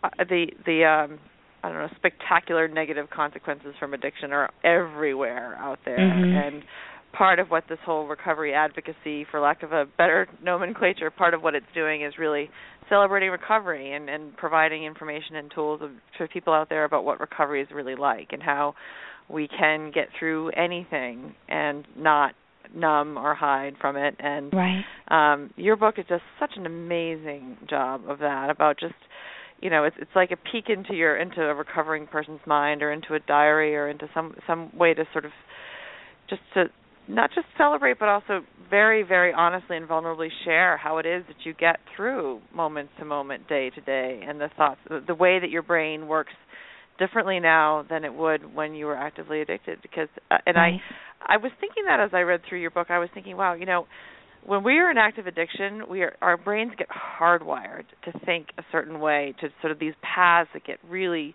uh, the the um I don't know spectacular negative consequences from addiction are everywhere out there Mhm. and part of what this whole recovery advocacy, for lack of a better nomenclature, part of what it's doing is really celebrating recovery and, and providing information and tools for people out there about what recovery is really like and how we can get through anything and not numb or hide from it and right. um your book is just such an amazing job of that about just you know it's it's like a peek into your into a recovering person's mind or into a diary or into some some way to sort of just to not just celebrate but also very very honestly and vulnerably share how it is that you get through moment to moment day to day and the thoughts the, way that your brain works differently now than it would when you were actively addicted because uh, and right. I I was thinking that as I read through your book I was thinking wow you know when we are in active addiction we are our brains get hardwired to think a certain way to sort of these paths that get really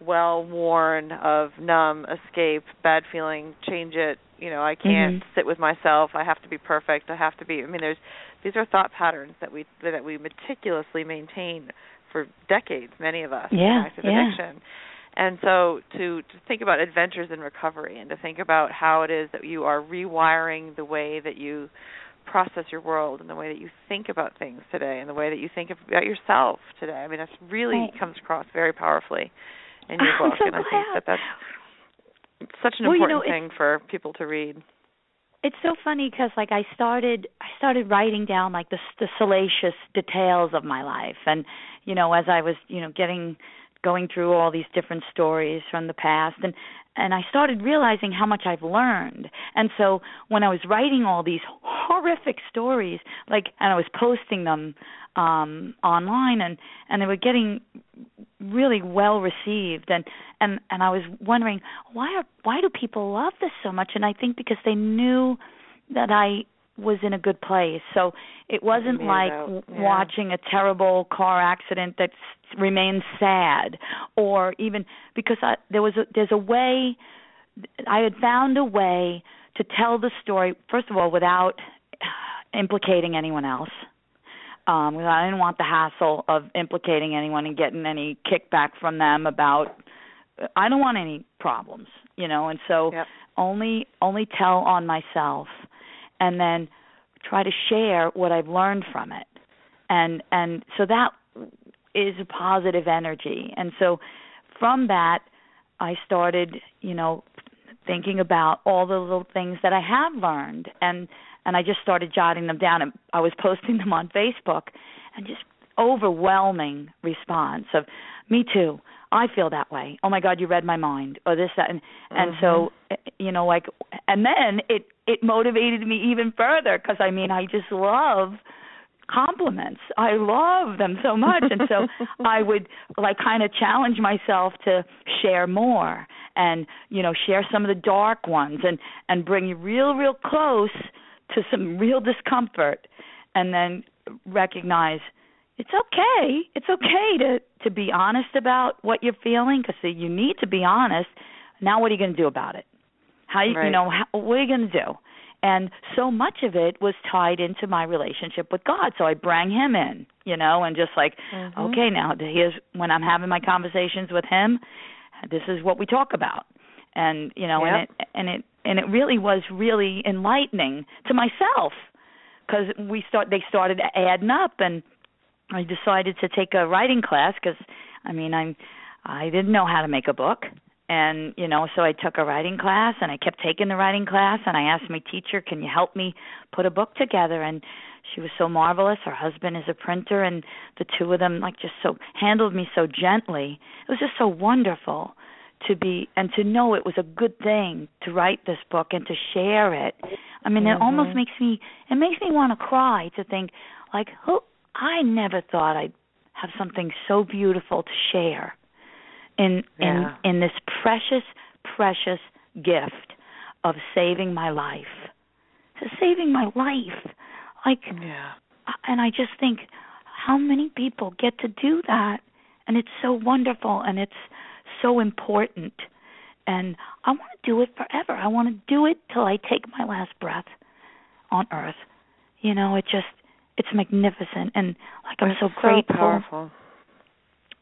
well worn of numb escape bad feeling change it you know I can't mm-hmm. sit with myself I have to be perfect I have to be I mean there's these are thought patterns that we that we meticulously maintain for decades many of us yeah, active yeah. addiction and so to to think about adventures in recovery and to think about how it is that you are rewiring the way that you process your world and the way that you think about things today and the way that you think about yourself today. I mean, that's really right. comes across very powerfully in your book, so and I think that that's such an well, important you know, thing for people to read. It's so funny because like I started I started writing down like the the salacious details of my life and you know as I was you know getting going through all these different stories from the past and and I started realizing how much I've learned. And so when I was writing all these horrific stories, like and I was posting them um online and and they were getting really well received and and and I was wondering why are why do people love this so much and I think because they knew that I was in a good place. So it wasn't like out, yeah. watching a terrible car accident that remains sad, or even because I, there was a, there's a way I had found a way to tell the story. First of all, without implicating anyone else. Um, because I didn't want the hassle of implicating anyone and getting any kickback from them about. I don't want any problems, you know, and so yep. only only tell on myself and then try to share what I've learned from it. And and so that is a positive energy. And so from that I started, you know, thinking about all the little things that I have learned and and I just started jotting them down and I was posting them on Facebook and just overwhelming response of me too I feel that way. Oh my God, you read my mind, or this, that, and and mm-hmm. so you know, like, and then it it motivated me even further because I mean, I just love compliments. I love them so much, and so I would like kind of challenge myself to share more and you know share some of the dark ones and and bring you real real close to some real discomfort, and then recognize it's okay. It's okay to to be honest about what you're feeling because you need to be honest. Now, what are you going to do about it? How you, right. you know how, what are you going to do? And so much of it was tied into my relationship with God. So I bring Him in, you know, and just like, mm-hmm. okay, now here's when I'm having my conversations with Him. This is what we talk about, and you know, yep. and it and it and it really was really enlightening to myself because we start they started adding up and I decided to take a writing class because I mean I'm I didn't know how to make a book. And you know so I took a writing class and I kept taking the writing class and I asked my teacher can you help me put a book together? And she was so marvelous. Her husband is a printer and the two of them like just so handled me so gently. It was just so wonderful to be and to know it was a good thing to write this book and to share it i mean mm-hmm. it almost makes me it makes me want to cry to think like who I never thought I'd have something so beautiful to share in yeah. in in this precious precious gift of saving my life. To saving my life. Like yeah. and I just think how many people get to do that and it's so wonderful and it's so important and I want to do it forever. I want to do it till I take my last breath on earth. You know, it just it's magnificent and like I'm it's so grateful. powerful.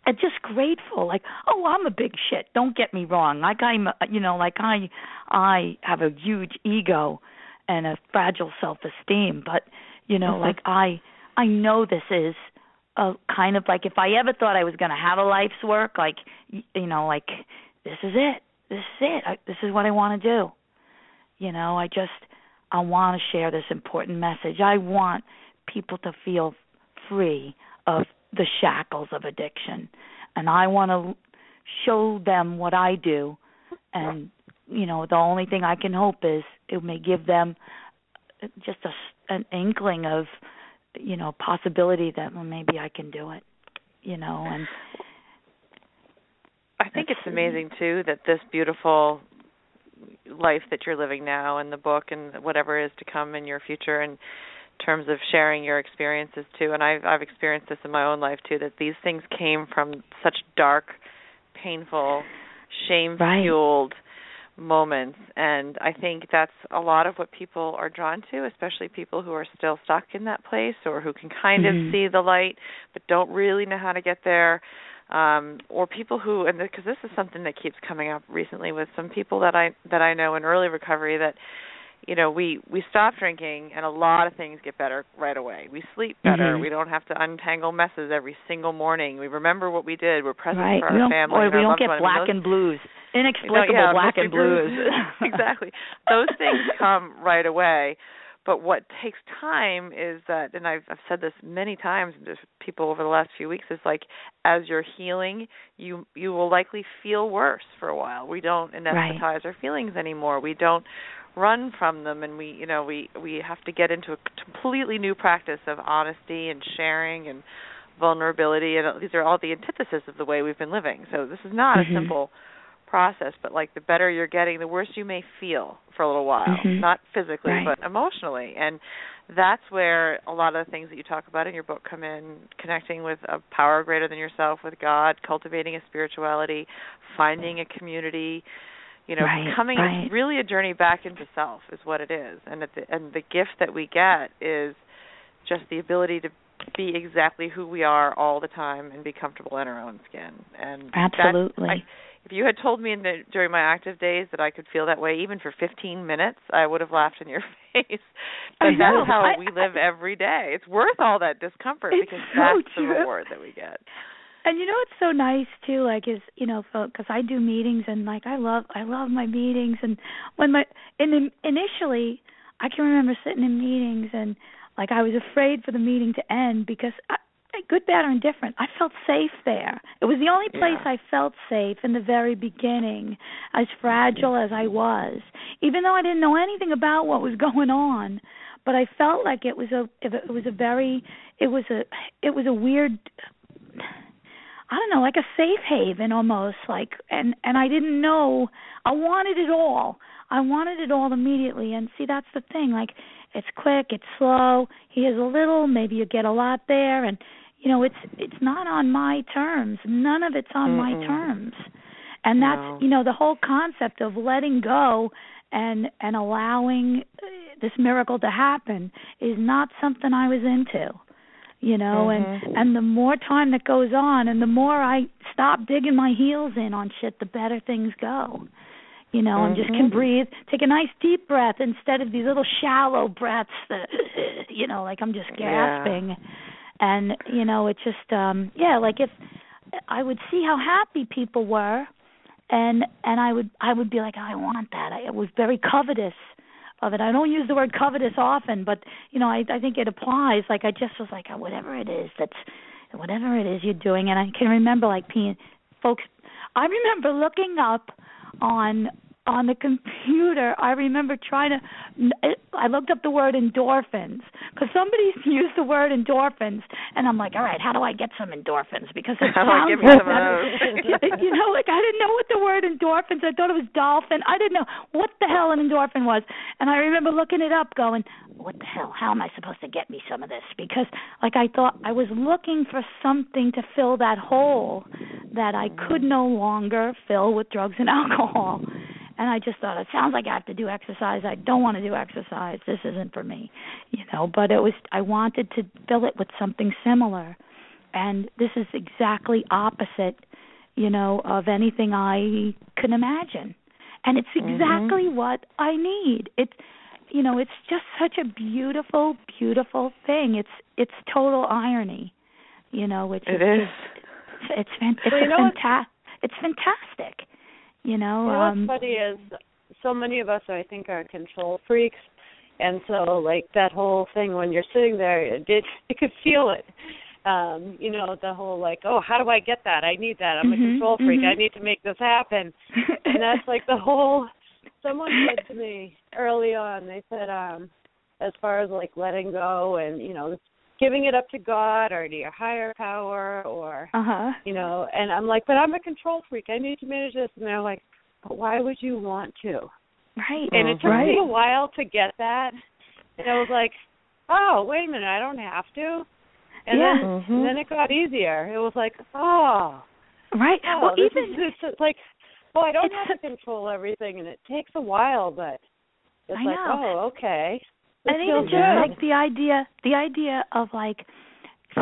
I'm just grateful. Like, oh, I'm a big shit. Don't get me wrong. Like I'm, you know, like I, I have a huge ego, and a fragile self-esteem, but you know, Mhm. like I I know this is a kind of like if I ever thought I was going to have a life's work, like you know, like this is it. This is it. I, this is what I want to do. You know, I just I want to share this important message. I want people to feel free of the shackles of addiction. And I want to show them what I do. And, you know, the only thing I can hope is it may give them uh, just a, an inkling of, you know, possibility that well, maybe I can do it, you know, and I think it's amazing too that this beautiful life that you're living now and the book and whatever is to come in your future in terms of sharing your experiences too. And I've I've experienced this in my own life too that these things came from such dark painful shame fueled moments and I think that's a lot of what people are drawn to especially people who are still stuck in that place or who can kind Mhm. of see the light but don't really know how to get there um or people who and because this is something that keeps coming up recently with some people that I that I know in early recovery that you know we we stop drinking and a lot of things get better right away we sleep better Mhm. we don't have to untangle messes every single morning we remember what we did we're present right. for we our don't, family or and we don't get one. I mean, black those- and blues. Inexplicable yeah, black and blues. exactly. Those things come right away. But what takes time is that, and I've, I've said this many times to people over the last few weeks, is like as you're healing, you you will likely feel worse for a while. We don't anesthetize our feelings anymore. We don't run from them, and we you know we we have to get into a completely new practice of honesty and sharing and vulnerability, and these are all the antithesis of the way we've been living. So this is not Mhm. a simple process but like the better you're getting the worse you may feel for a little while Mhm. not physically Right. but emotionally and that's where a lot of the things that you talk about in your book come in connecting with a power greater than yourself with god cultivating a spirituality finding a community you know Right, becoming right. it's really a journey back into self is what it is and at the, and the gift that we get is just the ability to be exactly who we are all the time and be comfortable in our own skin and Absolutely. I, if you had told me in the, during my active days that I could feel that way even for 15 minutes, I would have laughed in your face. But that's how I- we live every day. It's worth all that discomfort because so that's the reward that we get. And you know what's so nice too, like is you know, because I do meetings and like I love I love my meetings and when my in initially I can remember sitting in meetings and like I was afraid for the meeting to end because I, good, bad, or indifferent, I felt safe there. It was the only place Yeah. I felt safe in the very beginning, as fragile as I was, even though I didn't know anything about what was going on. But I felt like it was a it was a very it was a it was a weird I don't know, like a safe haven almost, like and and I didn't know I wanted it all. I wanted it all immediately and see that's the thing, like it's quick, it's slow, here's a little, maybe you get a lot there and you know, it's it's not on my terms. None of it's on my Mm-mm. terms. And that's No. you know, the whole concept of letting go and and allowing uh, this miracle to happen is not something I was into you know Mhm. and and the more time that goes on and the more i stop digging my heels in on shit the better things go you know and just can Mhm. breathe take a nice deep breath instead of these little shallow breaths that you know like i'm just Yeah. And you know it just um yeah like if i would see how happy people were and and i would i would be like i want that i was very covetous of it. I don't use the word covetous often, but you know, I I think it applies. Like I just was like, oh, whatever it is that's whatever it is you're doing, and I can remember like being folks. I remember looking up on on the computer. I remember trying to. I looked up the word endorphins because somebody used the word endorphins, and I'm like, all right, how do I get some endorphins? Because it How do I sounds me some of you know, like I didn't know what the word endorphins. I thought it was dolphin. I didn't know what the hell an endorphin was, and I remember looking it up, going, "What the hell? How am I supposed to get me some of this?" Because, like, I thought I was looking for something to fill that hole that I could no longer fill with drugs and alcohol. And I just thought it sounds like I have to do exercise. I don't want to do exercise. This isn't for me, you know. But it was. I wanted to fill it with something similar, and this is exactly opposite you know, of anything I can imagine. And it's exactly mm-hmm. what I need. It's you know, it's just such a beautiful, beautiful thing. It's it's total irony, you know, which it is, is. It's it's, it's well, you know fantastic. It's fantastic. You know, you know um, what's funny is so many of us I think are control freaks. And so like that whole thing when you're sitting there it did you could feel it. Um you know the whole like oh how do i get that? I need that. I'm Mhm, a control freak. i mhm. need to make this happen. And that's like the whole someone said to me early on they said um as far as like letting go and you know giving it up to god or to your higher power or uh-huh. you know and i'm like but i'm a control freak i need to manage this and they're like but why would you want to Right. and it took right. me a while to get that and i was like oh wait a minute i don't have to and Yeah. then Mhm. and then it got easier it was like oh Right. oh well, this even is this is like oh i don't have to control everything and it takes a while but it's I like know. oh okay this and even just good like the idea the idea of like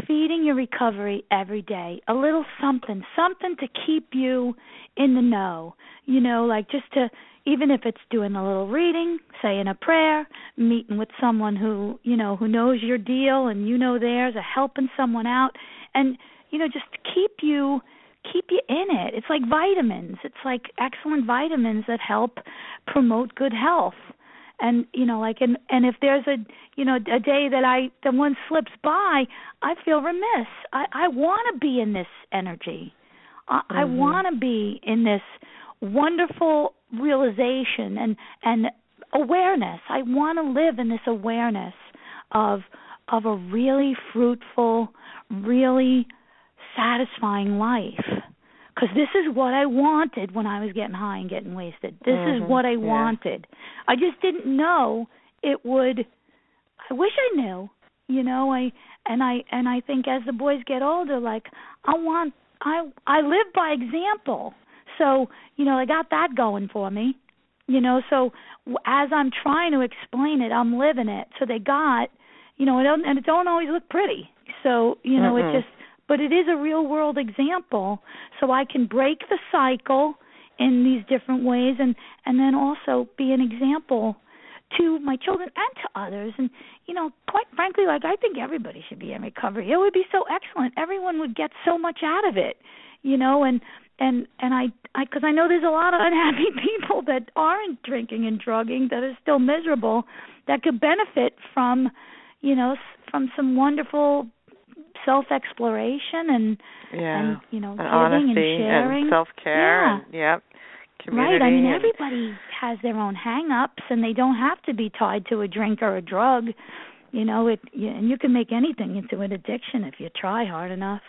feeding your recovery every day a little something something to keep you in the know you know like just to even if it's doing a little reading saying a prayer meeting with someone who you know who knows your deal and you know theirs or helping someone out and you know just keep you keep you in it. It's like vitamins. It's like excellent vitamins that help promote good health and you know like and and if there's a you know a day that i that one slips by i feel remiss. I i want to be in this energy. I i Mhm. want to be in this wonderful realization and and awareness. I want to live in this awareness of of a really fruitful really satisfying life because this is what I wanted when I was getting high and getting wasted. This Mhm, is what I yeah. wanted. I just didn't know it would. I wish I knew, you know. I and I and I think as the boys get older, like I want, I I live by example. So you know, I got that going for me, you know. So as I'm trying to explain it, I'm living it. So they got, you know, it don't, and it don't always look pretty. So you know, Mm-mm. it just but it is a real world example so I can break the cycle in these different ways and and then also be an example to my children and to others. And you know quite frankly like I think everybody should be in recovery. It would be so excellent. Everyone would get so much out of it you know and and and I I cuz I know there's a lot of unhappy people that aren't drinking and drugging that are still miserable that could benefit from you know from some wonderful self exploration and Yeah. and you know and giving honesty and sharing self care Yeah. and yep. Community right i mean everybody has their own hang ups and they don't have to be tied to a drink or a drug you know it you, and you can make anything into an addiction if you try hard enough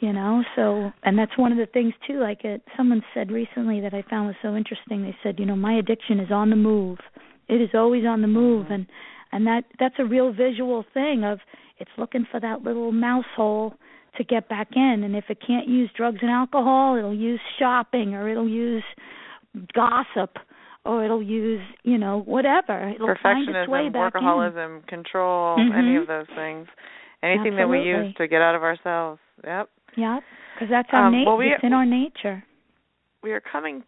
you know so and that's one of the things too like it someone said recently that i found was so interesting they said you know my addiction is on the move it is always on the move mm-hmm. and and that that's a real visual thing of it's looking for that little mouse hole to get back in and if it can't use drugs and alcohol it'll use shopping or it'll use gossip or it'll use you know whatever it'll find its way perfectionism, back in workaholism, control, Mhm. any of those things. Anything that we use to get out of ourselves. Yep. Yep. because that's our Um, nature well, we- it's in our nature We are coming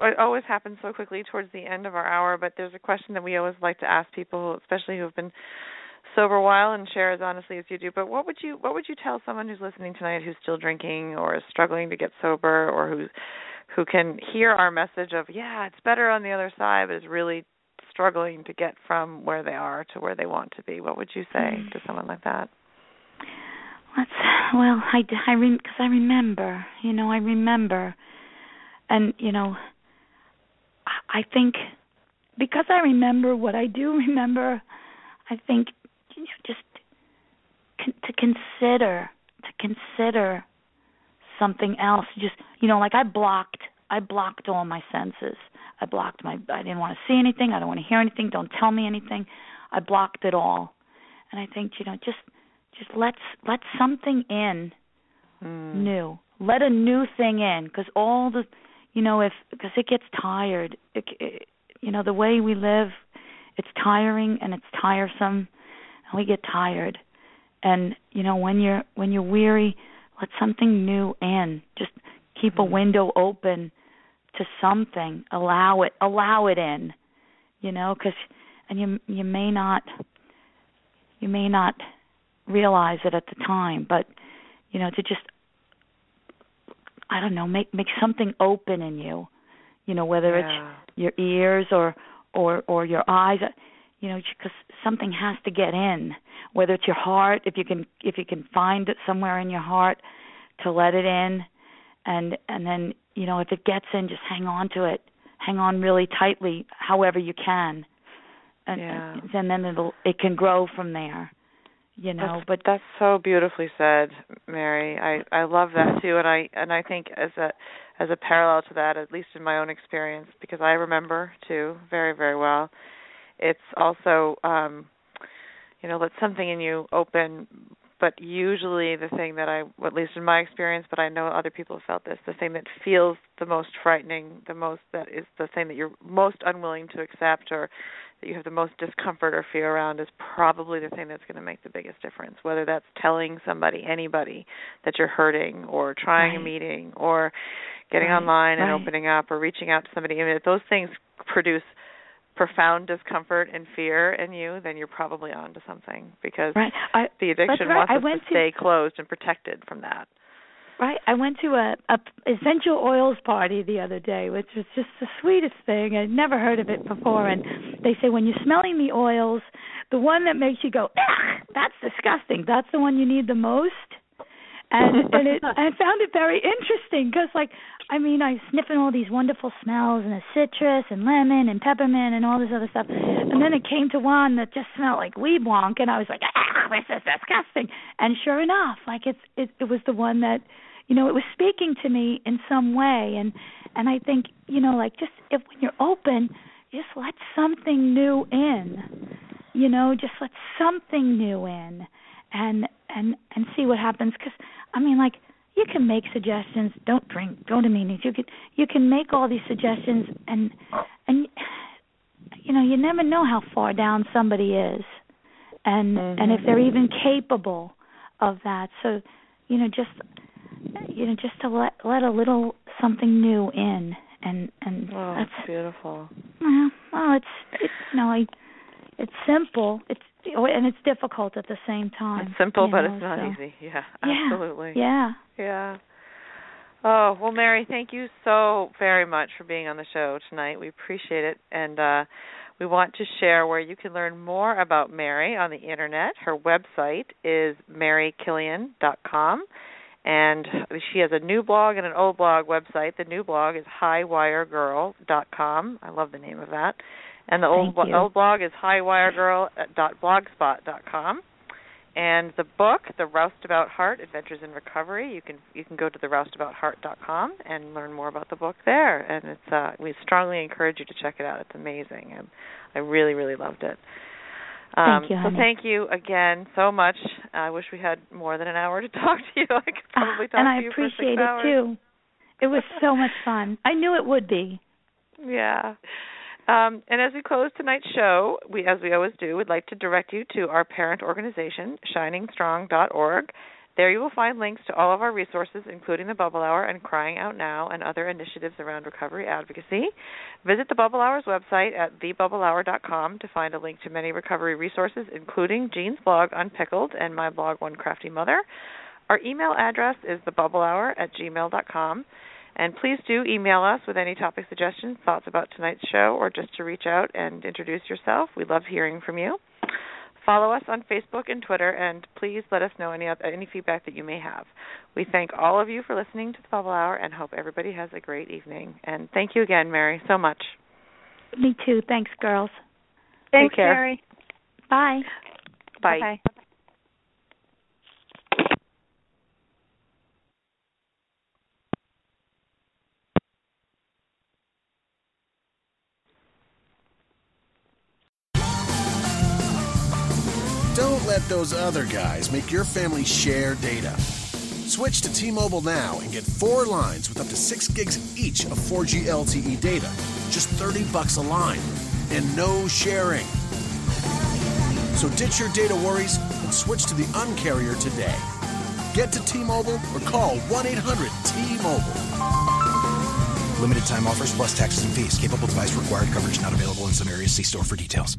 it always happens so quickly towards the end of our hour, but there's a question that we always like to ask people, especially who have been sober while and share as honestly as you do. But what would you what would you tell someone who's listening tonight who's still drinking or is struggling to get sober or who who can hear our message of, yeah, it's better on the other side, but is really struggling to get from where they are to where they want to be? What would you say Mm. to someone like that? That's well, I I because I remember, you know, I remember, and you know, I- I think because I remember what I do remember, I think you know, just con- to consider to consider something else. Just you know, like I blocked I blocked all my senses. I blocked my I didn't want to see anything. I don't want to hear anything. Don't tell me anything. I blocked it all. And I think you know just just let's let something in Mm. new. Let a new thing in because all the you know if because it gets tired. It, it, you know the way we live, it's tiring and it's tiresome, and we get tired. And you know when you're when you're weary, let something new in. Just keep a mm-hmm. window open to something. Allow it. Allow it in. You know because and you you may not you may not realize it at the time, but you know to just I don't know make make something open in you, you know whether Yeah. it's your ears or or or your eyes, you know because something has to get in, whether it's your heart if you can if you can find it somewhere in your heart to let it in, and and then you know if it gets in just hang on to it, hang on really tightly however you can, and Yeah. and then it'll it can grow from there you know that's, but that's so beautifully said, Mary. I I love that too, and I and I think as a as a parallel to that, at least in my own experience, because I remember too very very well. It's also um, you know let something in you open, but usually the thing that I, at least in my experience, but I know other people have felt this, the thing that feels the most frightening, the most that is the thing that you're most unwilling to accept or that you have the most discomfort or fear around is probably the thing that's going to make the biggest difference. Whether that's telling somebody, anybody, that you're hurting, or trying a meeting, or getting Right, online and right. opening up, or reaching out to somebody. I mean, those things produce profound discomfort and fear in you, then you're probably onto something because right I, the addiction right. wants I us went to to- stay closed and protected from that. Right. I went to a, a essential oils party the other day, which was just the sweetest thing. I'd never heard of it before. And they say when you're smelling the oils, the one that makes you go, Ugh, "That's disgusting." That's the one you need the most. And and it I found it very interesting because like I mean I was sniffing all these wonderful smells and the citrus and lemon and peppermint and all this other stuff, and then it came to one that just smelled like weed wonk, and I was like, ah, this is disgusting. And sure enough, like it's it it was the one that you know it was speaking to me in some way. And and i think you know like just if when you're open just let something new in you know just let something new in and and and see what happens. Cuz i mean like you can make suggestions. Don't drink. Go to meetings. You can you can make all these suggestions and and you know you never know how far down somebody is. And and if they're even mm-hmm. capable of that. So you know just you know just to let let a little something new in and and Oh, that's that's beautiful. well, well it's it's you know I, it's simple. It's and it's difficult at the same time It's simple, but know, it's not so- easy. Yeah, Yeah, absolutely. yeah Yeah. Oh, well Mary, thank you so very much for being on the show tonight. We appreciate it and uh we want to share where you can learn more about Mary on the internet. Her website is marykillian.com and she has a new blog and an old blog website. The new blog is highwiregirl.com. I love the name of that. And the old you. old blog is highwiregirl.blogspot.com. And the book, The Roustabout Heart: Adventures in Recovery, you can you can go to theroustaboutheart.com and learn more about the book there. And it's uh, we strongly encourage you to check it out. It's amazing. And I really really loved it. Um, Thank you, so thank you again so much. I wish we had more than an hour to talk to you. I could probably talk and to I you for six appreciate it hours. too it was so much fun I knew it would be Yeah. Um, and as we close tonight's show, we, as we always do, would like to direct you to our parent organization, shiningstrong.org. There you will find links to all of our resources, including the Bubble Hour and Crying Out Now and other initiatives around recovery advocacy. Visit the Bubble Hour's website at thebubblehour.com to find a link to many recovery resources, including Jean's blog Unpickled and my blog One Crafty Mother. Our email address is thebubblehour at gmail.com. And please do email us with any topic suggestions, thoughts about tonight's show, or just to reach out and introduce yourself. We love hearing from you. Follow us on Facebook and Twitter, and please let us know any oth- any feedback that you may have. We thank all of you for listening to the Bubble Hour, and hope everybody has a great evening. And thank you again, Mary, so much. me too thanks girls Thanks, care. Mary. bye Bye. Bye. Let those other guys make your family share data. Switch to T-Mobile now and get four lines with up to 6 gigs each of 4G LTE data. Just 30 bucks a line and no sharing. So ditch your data worries and switch to the uncarrier today. Get to T-Mobile or call 1-800-T-Mobile. Limited time offers plus taxes and fees. Capable device required. Coverage not available in some areas. See store for details.